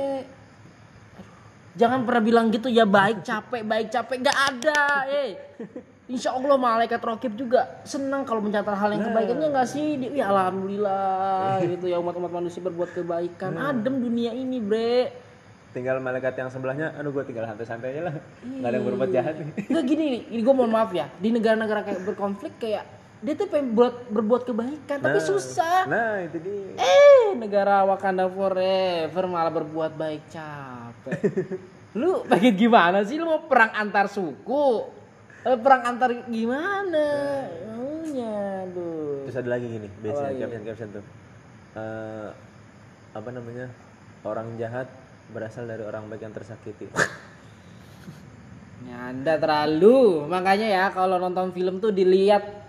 Jangan pernah bilang gitu ya baik capek baik capek. Nggak ada, eh. Insya Allah malaikat rokib juga senang kalau mencatat hal yang kebaikannya nggak sih? Ya alhamdulillah gitu ya umat-umat manusia berbuat kebaikan. Adem dunia ini, bre. tinggal malaikat yang sebelahnya aduh gue tinggal santai-santai aja lah. Nggak ada yang berbuat jahat. Nggak gini ini gue mohon maaf ya. Di negara-negara kayak berkonflik kayak dia tuh pengen buat berbuat kebaikan tapi susah. nah itu dia Eh, negara Wakanda forever malah berbuat baik capek. lu pengen gimana sih? Lu mau perang antar suku? Eh, perang antar gimana? Maunya, aduh. terus ada lagi gini biasanya lagi? caption caption tuh Eh, apa namanya orang jahat berasal dari orang baik yang tersakiti Ya, anda terlalu. Makanya ya kalau nonton film tuh dilihat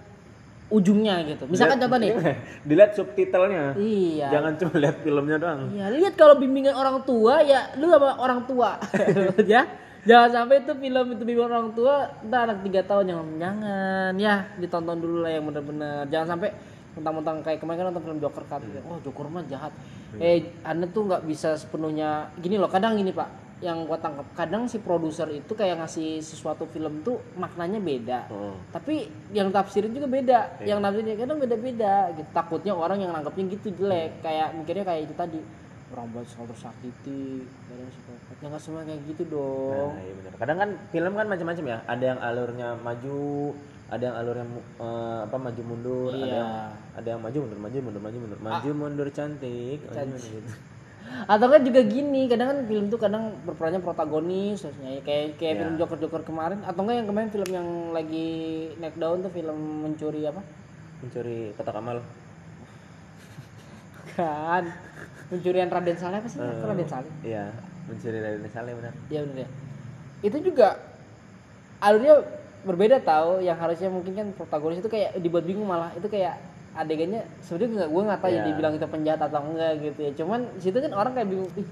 ujungnya gitu. Misalkan contoh nih. Dilihat subtitlenya. Iya. Jangan cuma lihat filmnya doang. Iya, lihat kalau bimbingan orang tua ya lu sama orang tua. ya. Jangan sampai itu film itu bimbingan orang tua, entar anak 3 tahun jangan jangan ya ditonton dulu lah yang bener-bener. Jangan sampai mentang-mentang kayak kemarin kan nonton film Joker kan. Oh, Joker mah jahat. Eh, Anda tuh nggak bisa sepenuhnya gini loh, kadang gini, Pak. Yang gua tangkap, kadang si produser itu kayak ngasih sesuatu film tuh maknanya beda. Oh. Tapi yang tafsirin juga beda. Yang nafsirin kadang beda-beda gitu. Takutnya orang yang nanggapnya gitu jelek, kayak mikirnya kayak itu tadi. Orang buat selalu tersakiti, kadang psikopat. Ya nggak semua kayak gitu dong. Nah, iya benar. Kadang kan film kan macam-macam ya. Ada yang alurnya maju, ada yang alurnya eh, apa maju mundur, ada Iya. yang ada yang maju mundur, maju mundur, maju mundur, maju mundur cantik. Oh, Cantik. gitu. Atau kan juga gini, kadang kan film tuh kadang berperannya protagonis, harusnya ya kayak kayak Iya. film Joker Joker kemarin. Atau enggak yang kemarin film yang lagi naik daun tuh film mencuri apa? Mencuri kotak amal. Kan pencurian Raden Saleh apa sih? Eh, Raden Saleh. Iya, mencuri dari Saleh benar. Iya bener ya. Itu juga alurnya berbeda tahu yang harusnya mungkin kan protagonis itu kayak dibuat bingung malah itu kayak adegannya sebenarnya nggak gue nggak tahu ya Iya. dibilang itu penjahat atau enggak gitu ya. Cuman situ kan orang kayak bingung ih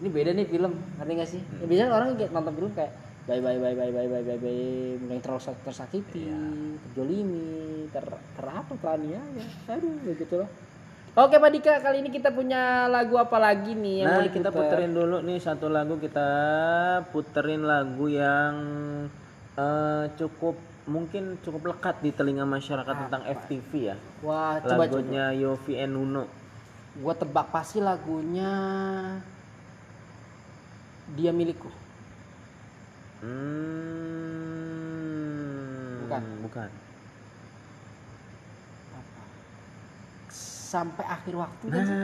ini beda nih film. Ngerti nggak sih? Ya, biasanya orang kayak nonton film kayak bye bye bye bye bye bye bye bye mulai terus tersakiti terjolimi ter ter apa teraniaya. Aduh begitu lah oke Pak Dika kali ini kita punya lagu apa lagi nih yang Nah, mau kita puterin dulu nih satu lagu kita puterin lagu yang eh, cukup mungkin cukup lekat di telinga masyarakat tentang FTV ya. wah coba coba Lagunya Yofi Enuno. Gua tebak pasti lagunya Dia Milikku. Hmm, Bukan. Bukan. Apa? Sampai akhir waktu kan? sih?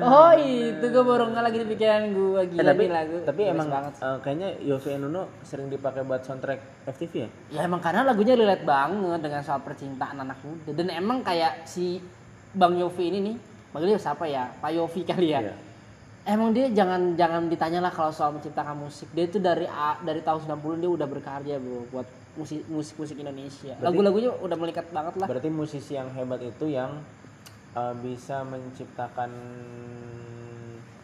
Nah, Oh itu gue baru nggak lagi di pikiran gue gila Eh, tapi lagu. tapi emang banget. eh, kayaknya Yofi Enuno sering dipakai buat soundtrack FTV ya? Ya emang karena lagunya relate banget dengan soal percintaan anak muda dan emang kayak si Bang Yofi ini nih, panggilnya siapa ya? Pak Yofi kali ya. Iya. Emang dia jangan jangan ditanya lah kalau soal menciptakan musik. Dia itu dari dari tahun 90 dia udah berkarya bro buat musik musik musik Indonesia. Lagu-lagunya udah melekat banget lah. Berarti musisi yang hebat itu yang eh, bisa menciptakan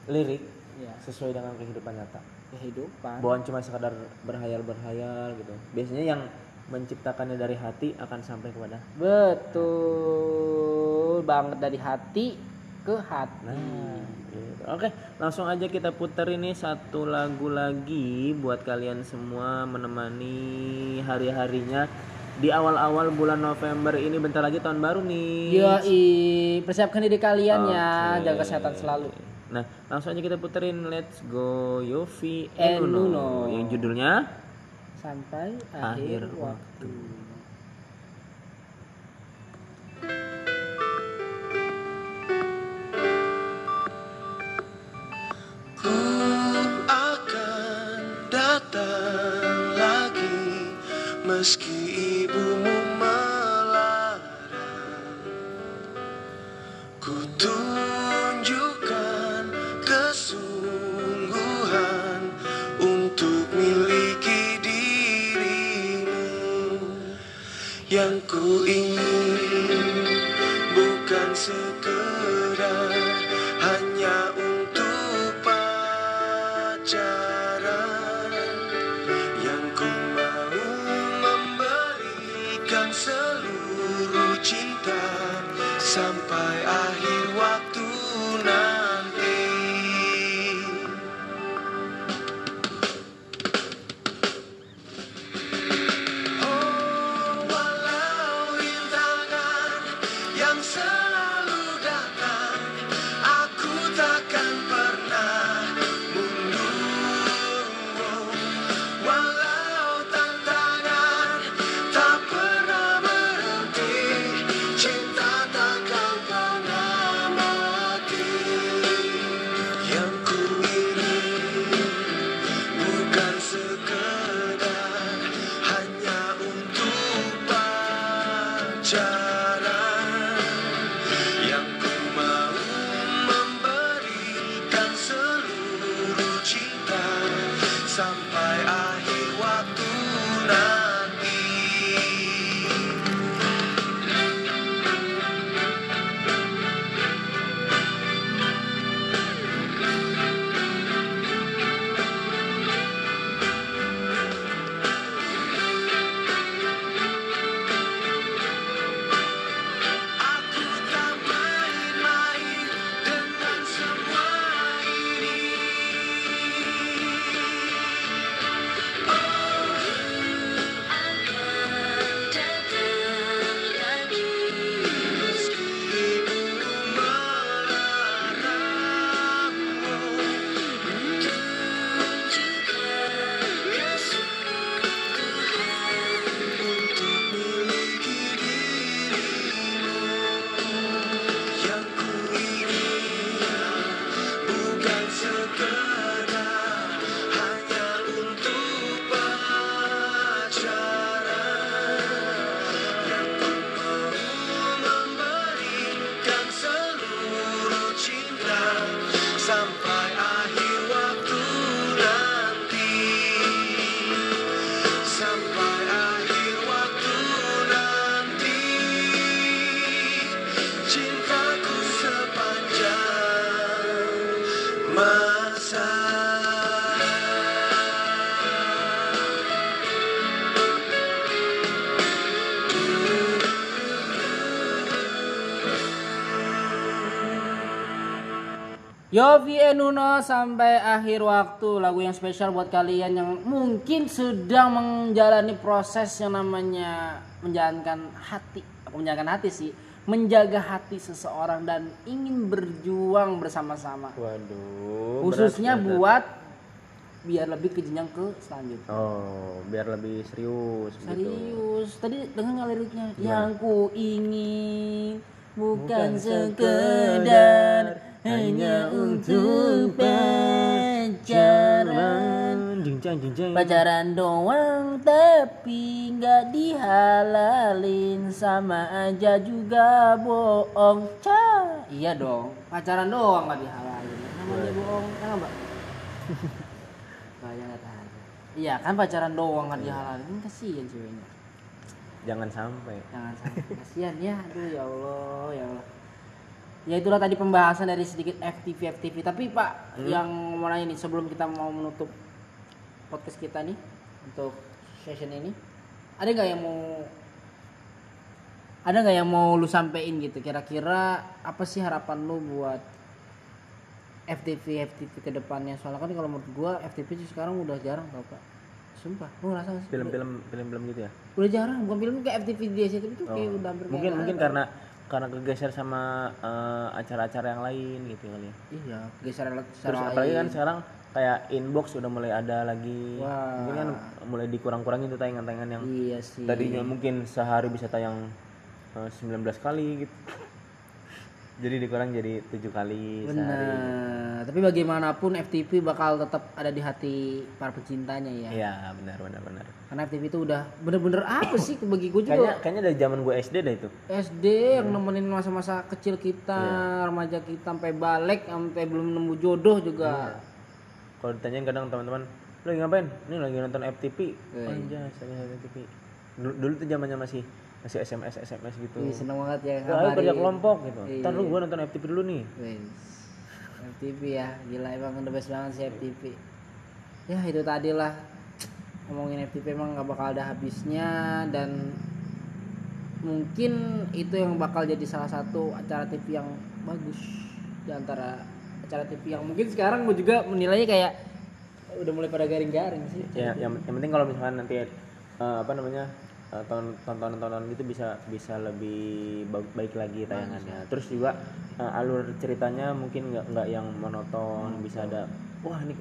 lirik Ya, sesuai dengan kehidupan nyata. kehidupan. Bukan cuma sekadar berhayal-berhayal gitu. Biasanya yang menciptakannya dari hati akan sampai kepada Betul banget dari hati ke hati. Nah, gitu. Oke, langsung aja kita puter ini satu lagu lagi buat kalian semua menemani hari-harinya di awal-awal bulan November ini bentar lagi tahun baru nih. Yoi, persiapkan diri kalian ya, Oke. jaga kesehatan selalu. Nah, langsung aja kita puterin Let's Go Yofi Enuno. Enuno yang judulnya Sampai Akhir akhir, waktu. Ku akan datang lagi meski ingin bukan sekedar Yofi Enuno sampai akhir waktu lagu yang spesial buat kalian yang mungkin sedang menjalani proses yang namanya menjalankan hati, apa menjalankan hati sih, menjaga hati seseorang dan ingin berjuang bersama-sama. Waduh. Khususnya berat, berat. buat biar lebih ke jenjang ke selanjutnya. Oh, biar lebih serius. gitu. Serius, tadi dengar nggak liriknya? Yang ku ingin bukan, sekedar hanya untuk pacaran. Pacaran doang tapi nggak dihalalin sama aja juga bohong. Ca. Iya dong, pacaran doang nggak dihalalin. Namanya bohong, ya mbak? Nggak tahan. Iya kan pacaran doang nggak dihalalin, kan kasihan ceweknya. Jangan sampai. Jangan sampai kasihan ya, aduh ya Allah, ya Allah. Ya itulah tadi pembahasan dari sedikit FTV FTV. Tapi Pak, yang mau nanya nih sebelum kita mau menutup podcast kita nih untuk session ini, ada nggak yang mau ada nggak yang mau lu sampein gitu? Kira-kira apa sih harapan lu buat FTV FTV ke depannya? Soalnya kan kalau menurut gua FTV sih sekarang udah jarang tau Pak. Sumpah, lu ngerasa? Film-film film-film gitu ya. udah jarang bukan film kayak FTV di SCTV itu kayak Oh. udah hampir kayak Mungkin mungkin karena karena kegeser sama eh, acara-acara yang lain gitu kali ya. iya geser alat Terus secara apalagi kan lain. sekarang kayak inbox udah mulai ada lagi. Wah. Mungkin kan mulai dikurang-kurangin tuh tayangan-tayangan yang iya sih tadinya mungkin sehari bisa tayang eh, 19 kali gitu. Jadi dikurang jadi tujuh kali sehari. benar tapi bagaimanapun FTV bakal tetap ada di hati para pecintanya ya Iya benar benar benar. karena FTV itu udah bener-bener apa sih bagi gue Kayaknya juga kayaknya dari zaman gue SD dah itu. SD yang nemenin masa-masa kecil kita Iya. remaja kita sampai balik sampai belum nemu jodoh juga Kalau ditanyain kadang teman-teman, lagi ngapain? Ini lagi nonton FTP. Iya. Anjay, saya FTP. Dulu, dulu tuh zamannya masih masih SMS SMS gitu. Ih, seneng banget ya Wah, ayo kerja kelompok gitu. Iya. Ntar lu gua nonton FTP dulu nih. Wes. FTV ya, gila emang the best banget sih FTV. Ya itu tadi lah ngomongin FTV emang nggak bakal ada habisnya dan mungkin itu yang bakal jadi salah satu acara TV yang bagus di antara acara TV yang mungkin sekarang gue juga menilainya kayak udah mulai pada garing-garing sih. Ya, yang, yang penting kalau misalkan nanti eh, apa namanya? Eh, ton- tontonan-tontonan gitu bisa bisa lebih ba- baik lagi tayangannya. Terus juga eh, alur ceritanya mungkin nggak nggak yang monoton, bisa ada wah ini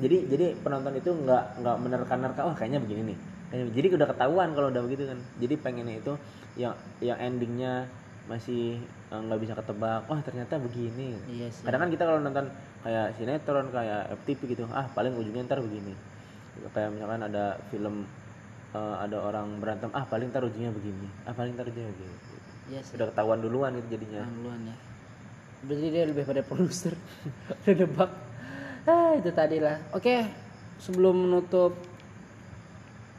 jadi jadi penonton itu nggak nggak menerka-nerka wah kayaknya begini nih. Jadi udah ketahuan kalau udah begitu kan. Jadi pengennya itu yang yang endingnya masih eh, nggak bisa ketebak. Wah ternyata begini. Iya sih. Kadang kan kita kalau nonton kayak sinetron kayak FTV gitu, ah paling ujungnya ntar begini. Kayak misalkan ada film eh, ada orang berantem, ah paling ntar ujungnya begini, ah paling ntar ujungnya begini. Iya sih. Udah ketahuan duluan itu jadinya. Yang duluan ya. Berarti dia lebih pada produser. Udah nebak. Ah, itu tadi lah. Oke, sebelum menutup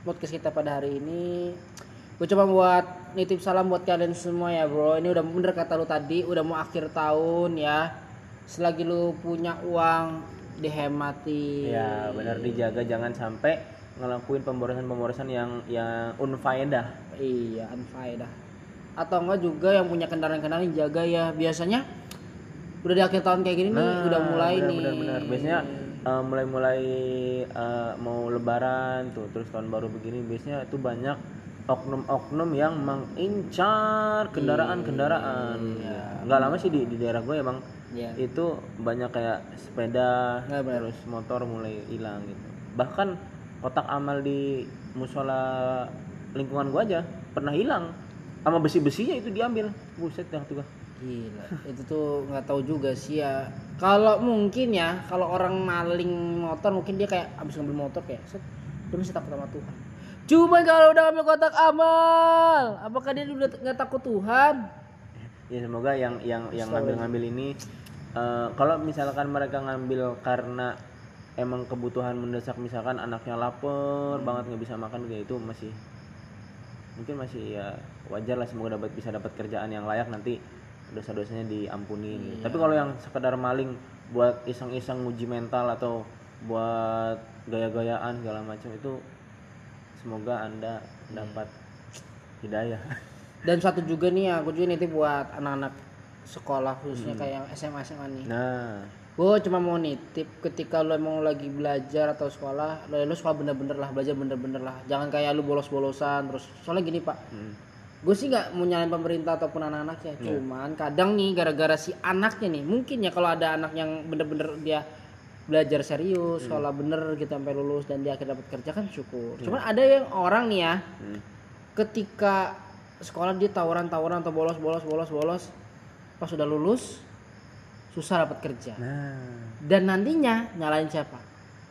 podcast kita pada hari ini, gue coba buat nitip salam buat kalian semua ya bro. Ini udah bener kata lu tadi, udah mau akhir tahun ya. Selagi lu punya uang, dihemati. Ya benar dijaga jangan sampai ngelakuin pemborosan-pemborosan yang yang unfaedah. Iya, unfaedah. Atau enggak juga yang punya kendaraan-kendaraan jaga ya. Biasanya udah di akhir tahun kayak gini nih, udah mulai benar, nih. benar, benar. Biasanya eh, mulai-mulai eh, mau lebaran tuh, terus tahun baru begini biasanya itu banyak oknum-oknum yang mengincar kendaraan-kendaraan. Iya. Nggak lama sih di, di daerah gue emang Iya. itu banyak kayak sepeda, benar. terus motor mulai hilang gitu. Bahkan kotak amal di musola lingkungan gue aja pernah hilang sama besi-besinya itu diambil. Buset dah tuh gua. Gila, itu tuh nggak tahu juga sih ya. Kalau mungkin ya, kalau orang maling motor mungkin dia kayak abis ngambil motor kayak set, dia masih takut sama Tuhan. Cuman kalau udah ngambil kotak amal, apakah dia udah nggak takut Tuhan? ya semoga yang yang yang ngambil-ngambil ini eh, kalau misalkan mereka ngambil karena emang kebutuhan mendesak misalkan anaknya lapar banget nggak bisa makan kayak itu masih mungkin masih ya wajar lah semoga dapat bisa dapat kerjaan yang layak nanti dosa-dosanya diampuni. Gitu. tapi kalau yang sekedar maling buat iseng-iseng nguji mental atau buat gaya-gayaan segala macam itu semoga anda dapat hidayah. Dan satu juga nih aku juga nitip buat anak-anak sekolah khususnya kayak yang SMA SMA nih. nah Gue cuma mau nitip ketika lo emang lagi belajar atau sekolah, lo, lo sekolah bener-bener lah, belajar bener-bener lah. Jangan kayak lu bolos-bolosan terus. Soalnya gini pak, hmm, gue sih nggak mau nyalain pemerintah ataupun anak-anaknya. Cuman kadang nih gara-gara si anaknya nih, mungkin ya kalau ada anak yang bener-bener dia belajar serius, sekolah bener gitu sampai lulus dan dia akhirnya dapat kerja kan syukur. Cuman ada yang orang nih ya, hmm. ketika sekolah dia tawuran-tawuran atau bolos bolos bolos bolos pas sudah lulus susah dapat kerja. Nah. Dan nantinya nyalain siapa?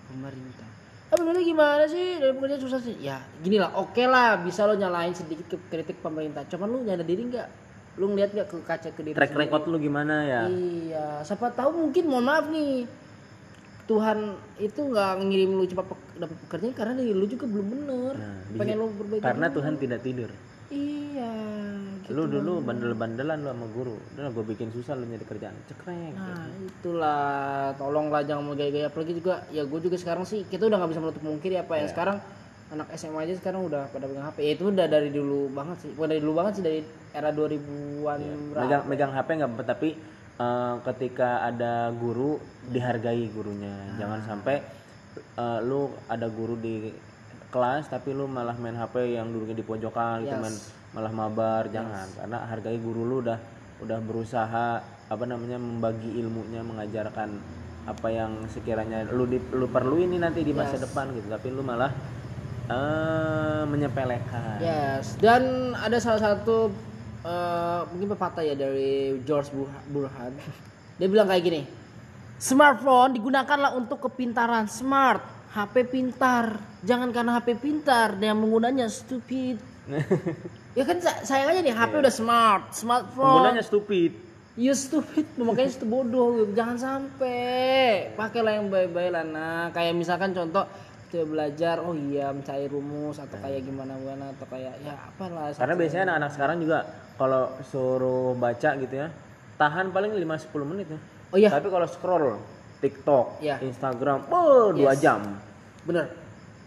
Pemerintah. Ah bener gimana sih? Dari pekerjaan susah sih. Ya gini lah oke lah bisa lo nyalain sedikit ke kritik pemerintah. Cuman lu nyadar diri nggak? Lu ngeliat nggak ke kaca ke diri track record lu gimana ya? Iya siapa tahu mungkin mohon maaf nih Tuhan itu nggak ngirim lu cepat dapat pekerjaan karena dari lu juga belum bener. Nah, pengen lu berbeda karena Tuhan tidak tidur iya gitu. lu dulu bandel-bandelan lu sama guru. Udah gue bikin susah lu nyari kerjaan. Cekrek Nah itulah. Tolonglah jangan mau gaya-gaya. Apalagi juga ya gue juga sekarang sih kita udah nggak bisa menutup mungkir ya pak. Ya sekarang anak SMA aja sekarang udah pada pegang HP ya, itu udah dari dulu banget sih. Bukan dari dulu banget sih dari era 2000-an berapa. Megang megang HP nggak apa tapi eh, ketika ada guru dihargai gurunya. Jangan sampai eh, lu ada guru di kelas tapi lu malah main HP yang duduknya di pojokan gitu Yes. main malah mabar jangan. Karena hargai guru lu udah udah berusaha apa namanya membagi ilmunya mengajarkan apa yang sekiranya lu di, lu perlu ini nanti di masa depan gitu. Tapi lu malah eh menyepelekan. Yes. Dan ada salah satu eh, mungkin pepatah ya dari George Burha- Burhan. Dia bilang kayak gini smartphone digunakanlah untuk kepintaran smart HP pintar. Jangan karena HP pintar dan yang menggunanya stupid. Ya kan sa- sayang aja nih HP udah smart smartphone penggunanya stupid. You stupid, makanya itu bodoh. Jangan sampai. Pakailah yang baik-baik lah. Nah, kayak misalkan contoh coba belajar, oh iya mencari rumus atau kayak gimana gimana atau kayak ya apalah. Karena biasanya anak-anak sekarang juga kalau suruh baca gitu ya, tahan paling 5-10 menit ya. Oh iya, Tapi kalau scroll TikTok, Iya. Instagram, oh, dua Yes. jam. bener.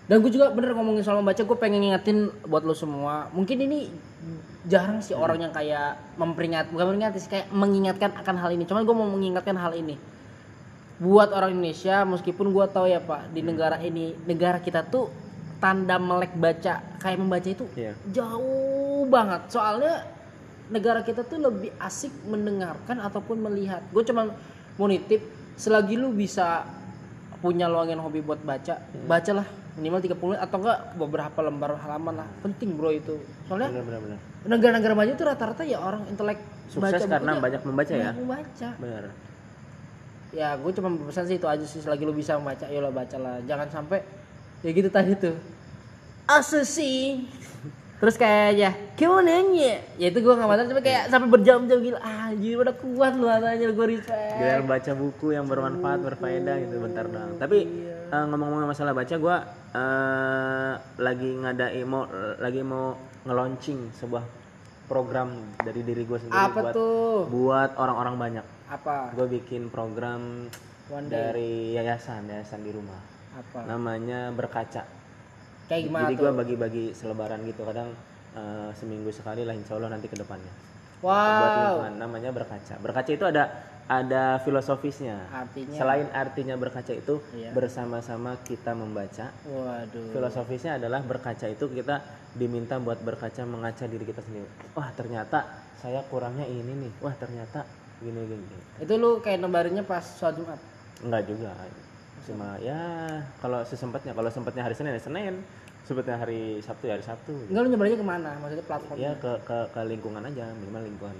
Dan gue juga bener ngomongin soal membaca, gue pengen ngingetin buat lo semua. Mungkin ini jarang sih orang yang kayak memperingat, bukan memperingat sih, kayak mengingatkan akan hal ini. Cuman gue mau mengingatkan hal ini. Buat orang Indonesia, meskipun gue tahu ya Pak, di negara ini, negara kita tuh tanda melek baca, kayak membaca itu Iya. jauh banget. Soalnya negara kita tuh lebih asik mendengarkan ataupun melihat. Gue cuman mau nitip, selagi lu bisa punya luangin hobi buat baca, bacalah minimal 30 menit atau enggak beberapa lembar halaman lah. Penting bro itu. Soalnya negara-negara maju tuh rata-rata ya orang intelek Sukses karena bukunya banyak membaca ya. membaca. Benar. Ya gue cuma berpesan sih itu aja sih selagi lu bisa membaca, ya bacalah. Jangan sampai ya gitu tadi tuh. Asesi. Terus kayak ya, kemenanya. Ya itu gue masalah, cuma kayak sampai berjam-jam gila. Ah, anjir udah kuat lu katanya gue respect. Biar baca buku yang bermanfaat, berfaedah gitu bentar doang. Tapi eh, ngomong-ngomong masalah baca, gua eh, lagi ngadain mau lagi mau nge-launching sebuah program dari diri gue sendiri Apa buat tuh? buat orang-orang banyak. Apa? Gue bikin program One day. dari yayasan, yayasan di rumah. Apa? Namanya berkaca. Kayak gimana Jadi gue bagi-bagi selebaran gitu. Kadang eh, seminggu sekali lah insya Allah nanti ke depannya. Buat Wow. lingkungan namanya berkaca. Berkaca itu ada ada filosofisnya. Artinya Selain artinya berkaca itu Iya. bersama-sama kita membaca. waduh. Filosofisnya adalah berkaca itu kita diminta buat berkaca mengaca diri kita sendiri. Wah ternyata saya kurangnya ini nih. Wah ternyata gini gini. gini. Itu lu kayak nebarinnya pas sholat Jumat. Enggak juga. Cuma ya kalau sesempatnya. Kalau sempatnya hari Senin ya Senin. Sempatnya hari Sabtu ya hari Sabtu. Enggak lu nyebarinnya ke mana? Maksudnya platform. Ya ke, ke ke lingkungan aja minimal lingkungan.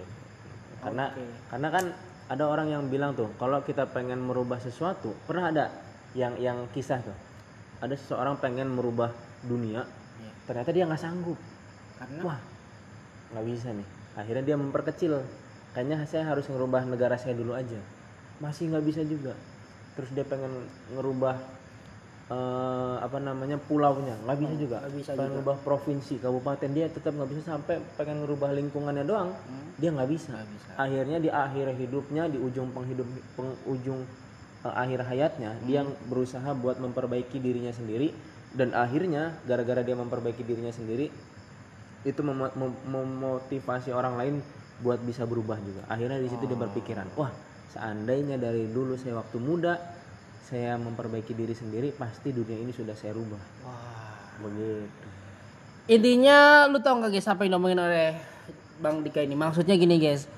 Karena Oke. karena kan ada orang yang bilang tuh kalau kita pengen merubah sesuatu pernah ada yang yang kisah tuh ada seseorang pengen merubah dunia Iya. ternyata dia nggak sanggup Karena wah nggak bisa nih akhirnya dia memperkecil kayaknya saya harus ngerubah negara saya dulu aja masih nggak bisa juga terus dia pengen ngerubah eh, apa namanya pulaunya. Nggak bisa juga. nggak bisa pengen ngerubah provinsi kabupaten. Dia tetap nggak bisa sampai pengen ngerubah lingkungannya doang. Dia nggak bisa. Bisa. akhirnya di akhir hidupnya di ujung penghidup penghujung eh, akhir hayatnya dia berusaha buat memperbaiki dirinya sendiri. Dan akhirnya gara-gara dia memperbaiki dirinya sendiri itu memo- mem- memotivasi orang lain buat bisa berubah juga. Akhirnya di situ dia berpikiran wah seandainya dari dulu saya waktu muda saya memperbaiki diri sendiri pasti dunia ini sudah saya rubah begitu Intinya lu tau gak guys apa yang ngomongin oleh Bang Dika ini? Maksudnya gini guys.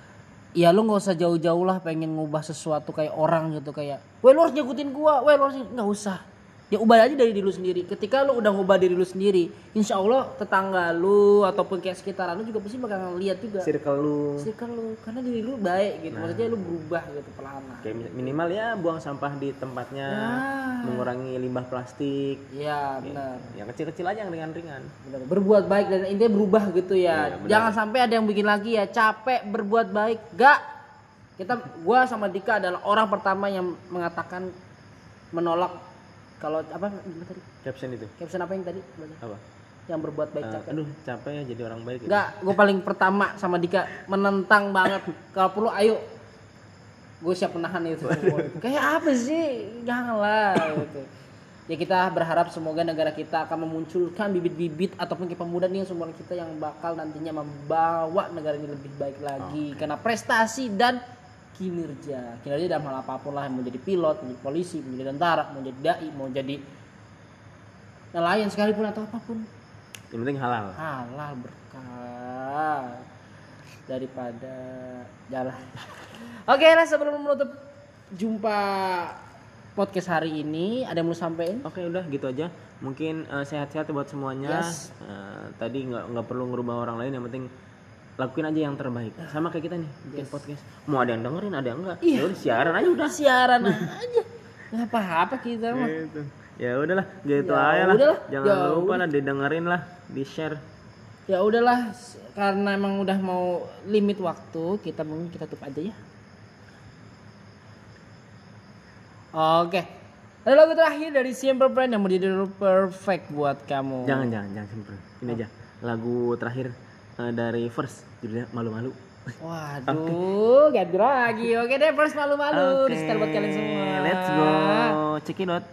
Ya lu nggak usah jauh-jauh lah pengen ngubah sesuatu kayak orang gitu kayak, weh lu harus ngikutin gua, weh lu harus nggak usah. Ya ubah aja dari diri lu sendiri. Ketika lu udah ngubah diri lu sendiri, insya Allah tetangga lu ataupun kayak sekitaran lu juga pasti bakal ngeliat juga. circle lu Circle lu, karena diri lu baik gitu. Maksudnya lu berubah gitu pelan kayak mi- minimal ya buang sampah di tempatnya mengurangi limbah plastik Iya benar. yang kecil-kecil aja yang ringan-ringan Benar, berbuat baik dan intinya berubah gitu ya. Jangan sampai ada yang bikin lagi ya capek berbuat baik. Gak. Kita gua sama Dika adalah orang pertama yang mengatakan menolak kalau apa gimana tadi? caption itu Caption apa yang tadi? apa Yang berbuat baik capek. aduh capek ya jadi orang baik. Enggak, gue paling pertama sama Dika menentang banget. Kalau perlu ayo gue siap menahan itu. Kayak apa sih? Janganlah gitu. Ya kita berharap semoga negara kita akan memunculkan bibit-bibit ataupun pemuda nih semua kita yang bakal nantinya membawa negara ini lebih baik lagi karena prestasi dan kinerja. Kinerja dalam hal apa pun lah mau jadi pilot, mau jadi polisi, mau jadi tentara, mau jadi dai, mau jadi nelayan sekalipun atau apa pun yang penting halal halal berkah daripada jalan. Oke lah sebelum menutup jumpa podcast hari ini ada yang mau sampein? oke udah gitu aja mungkin eh, sehat-sehat buat semuanya Yes. Eh, tadi nggak nggak perlu ngerubah orang lain yang penting lakuin aja yang terbaik sama kayak kita nih bikin podcast mau ada yang dengerin ada yang enggak Iya. ya udah siaran aja udah Siaran aja. Nggak apa-apa kita mah. gitu ya udahlah gitu Ya aja lah udahlah, jangan ya lupa udah. lah didengerin lah di share Ya udahlah karena emang udah mau limit waktu, kita mungkin kita tutup aja ya. Oke. Ada lagu terakhir dari Simple Plan yang menjadi perfect buat kamu. jangan jangan jangan simple ini aja lagu terakhir eh, dari first judulnya malu-malu Waduh, ganti lagi. Oke deh, first malu-malu. Oke, Di buat kalian semua. let's go check it out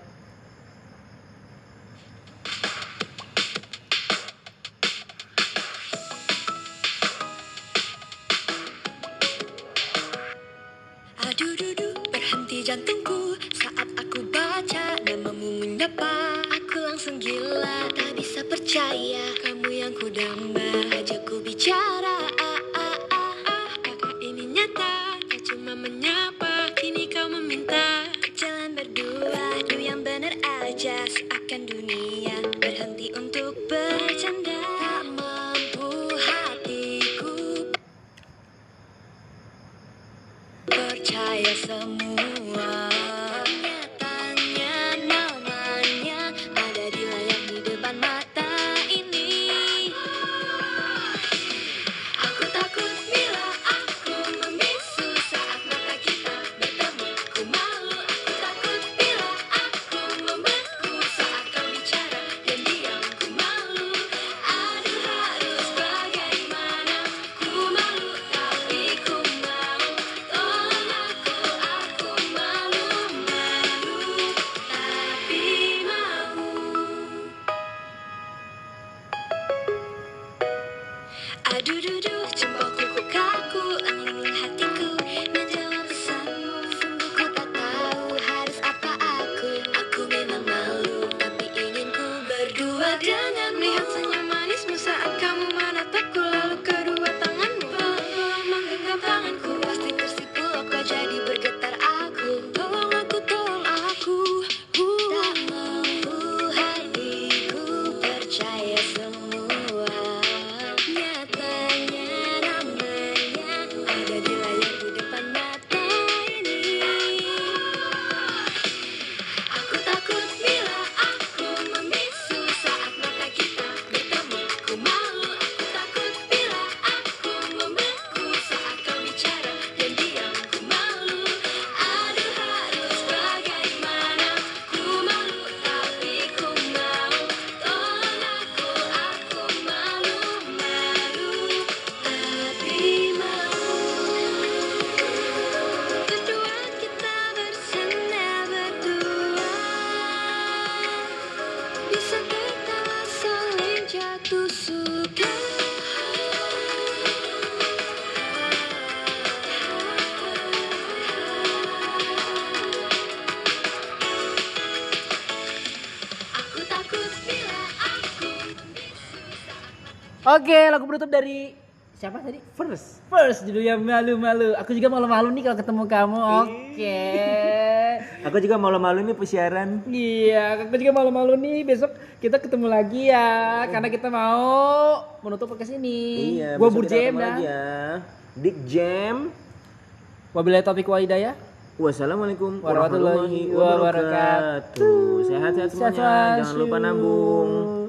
dari siapa tadi? First. First judulnya malu-malu. Aku juga malu-malu nih kalau ketemu kamu. Oke. Aku juga malu-malu nih pesiaran. Iya, aku juga malu-malu nih. Besok kita ketemu lagi ya, karena kita mau menutup podcast ini. Iya, Gua Burjem lagi ya. Dik Jam. Wabillahi taufiq wa hidayah. Wassalamualaikum Warahmatullahi warahmatullahi wabarakatuh. Sehat-sehat semuanya. Sehat Jangan lupa nabung.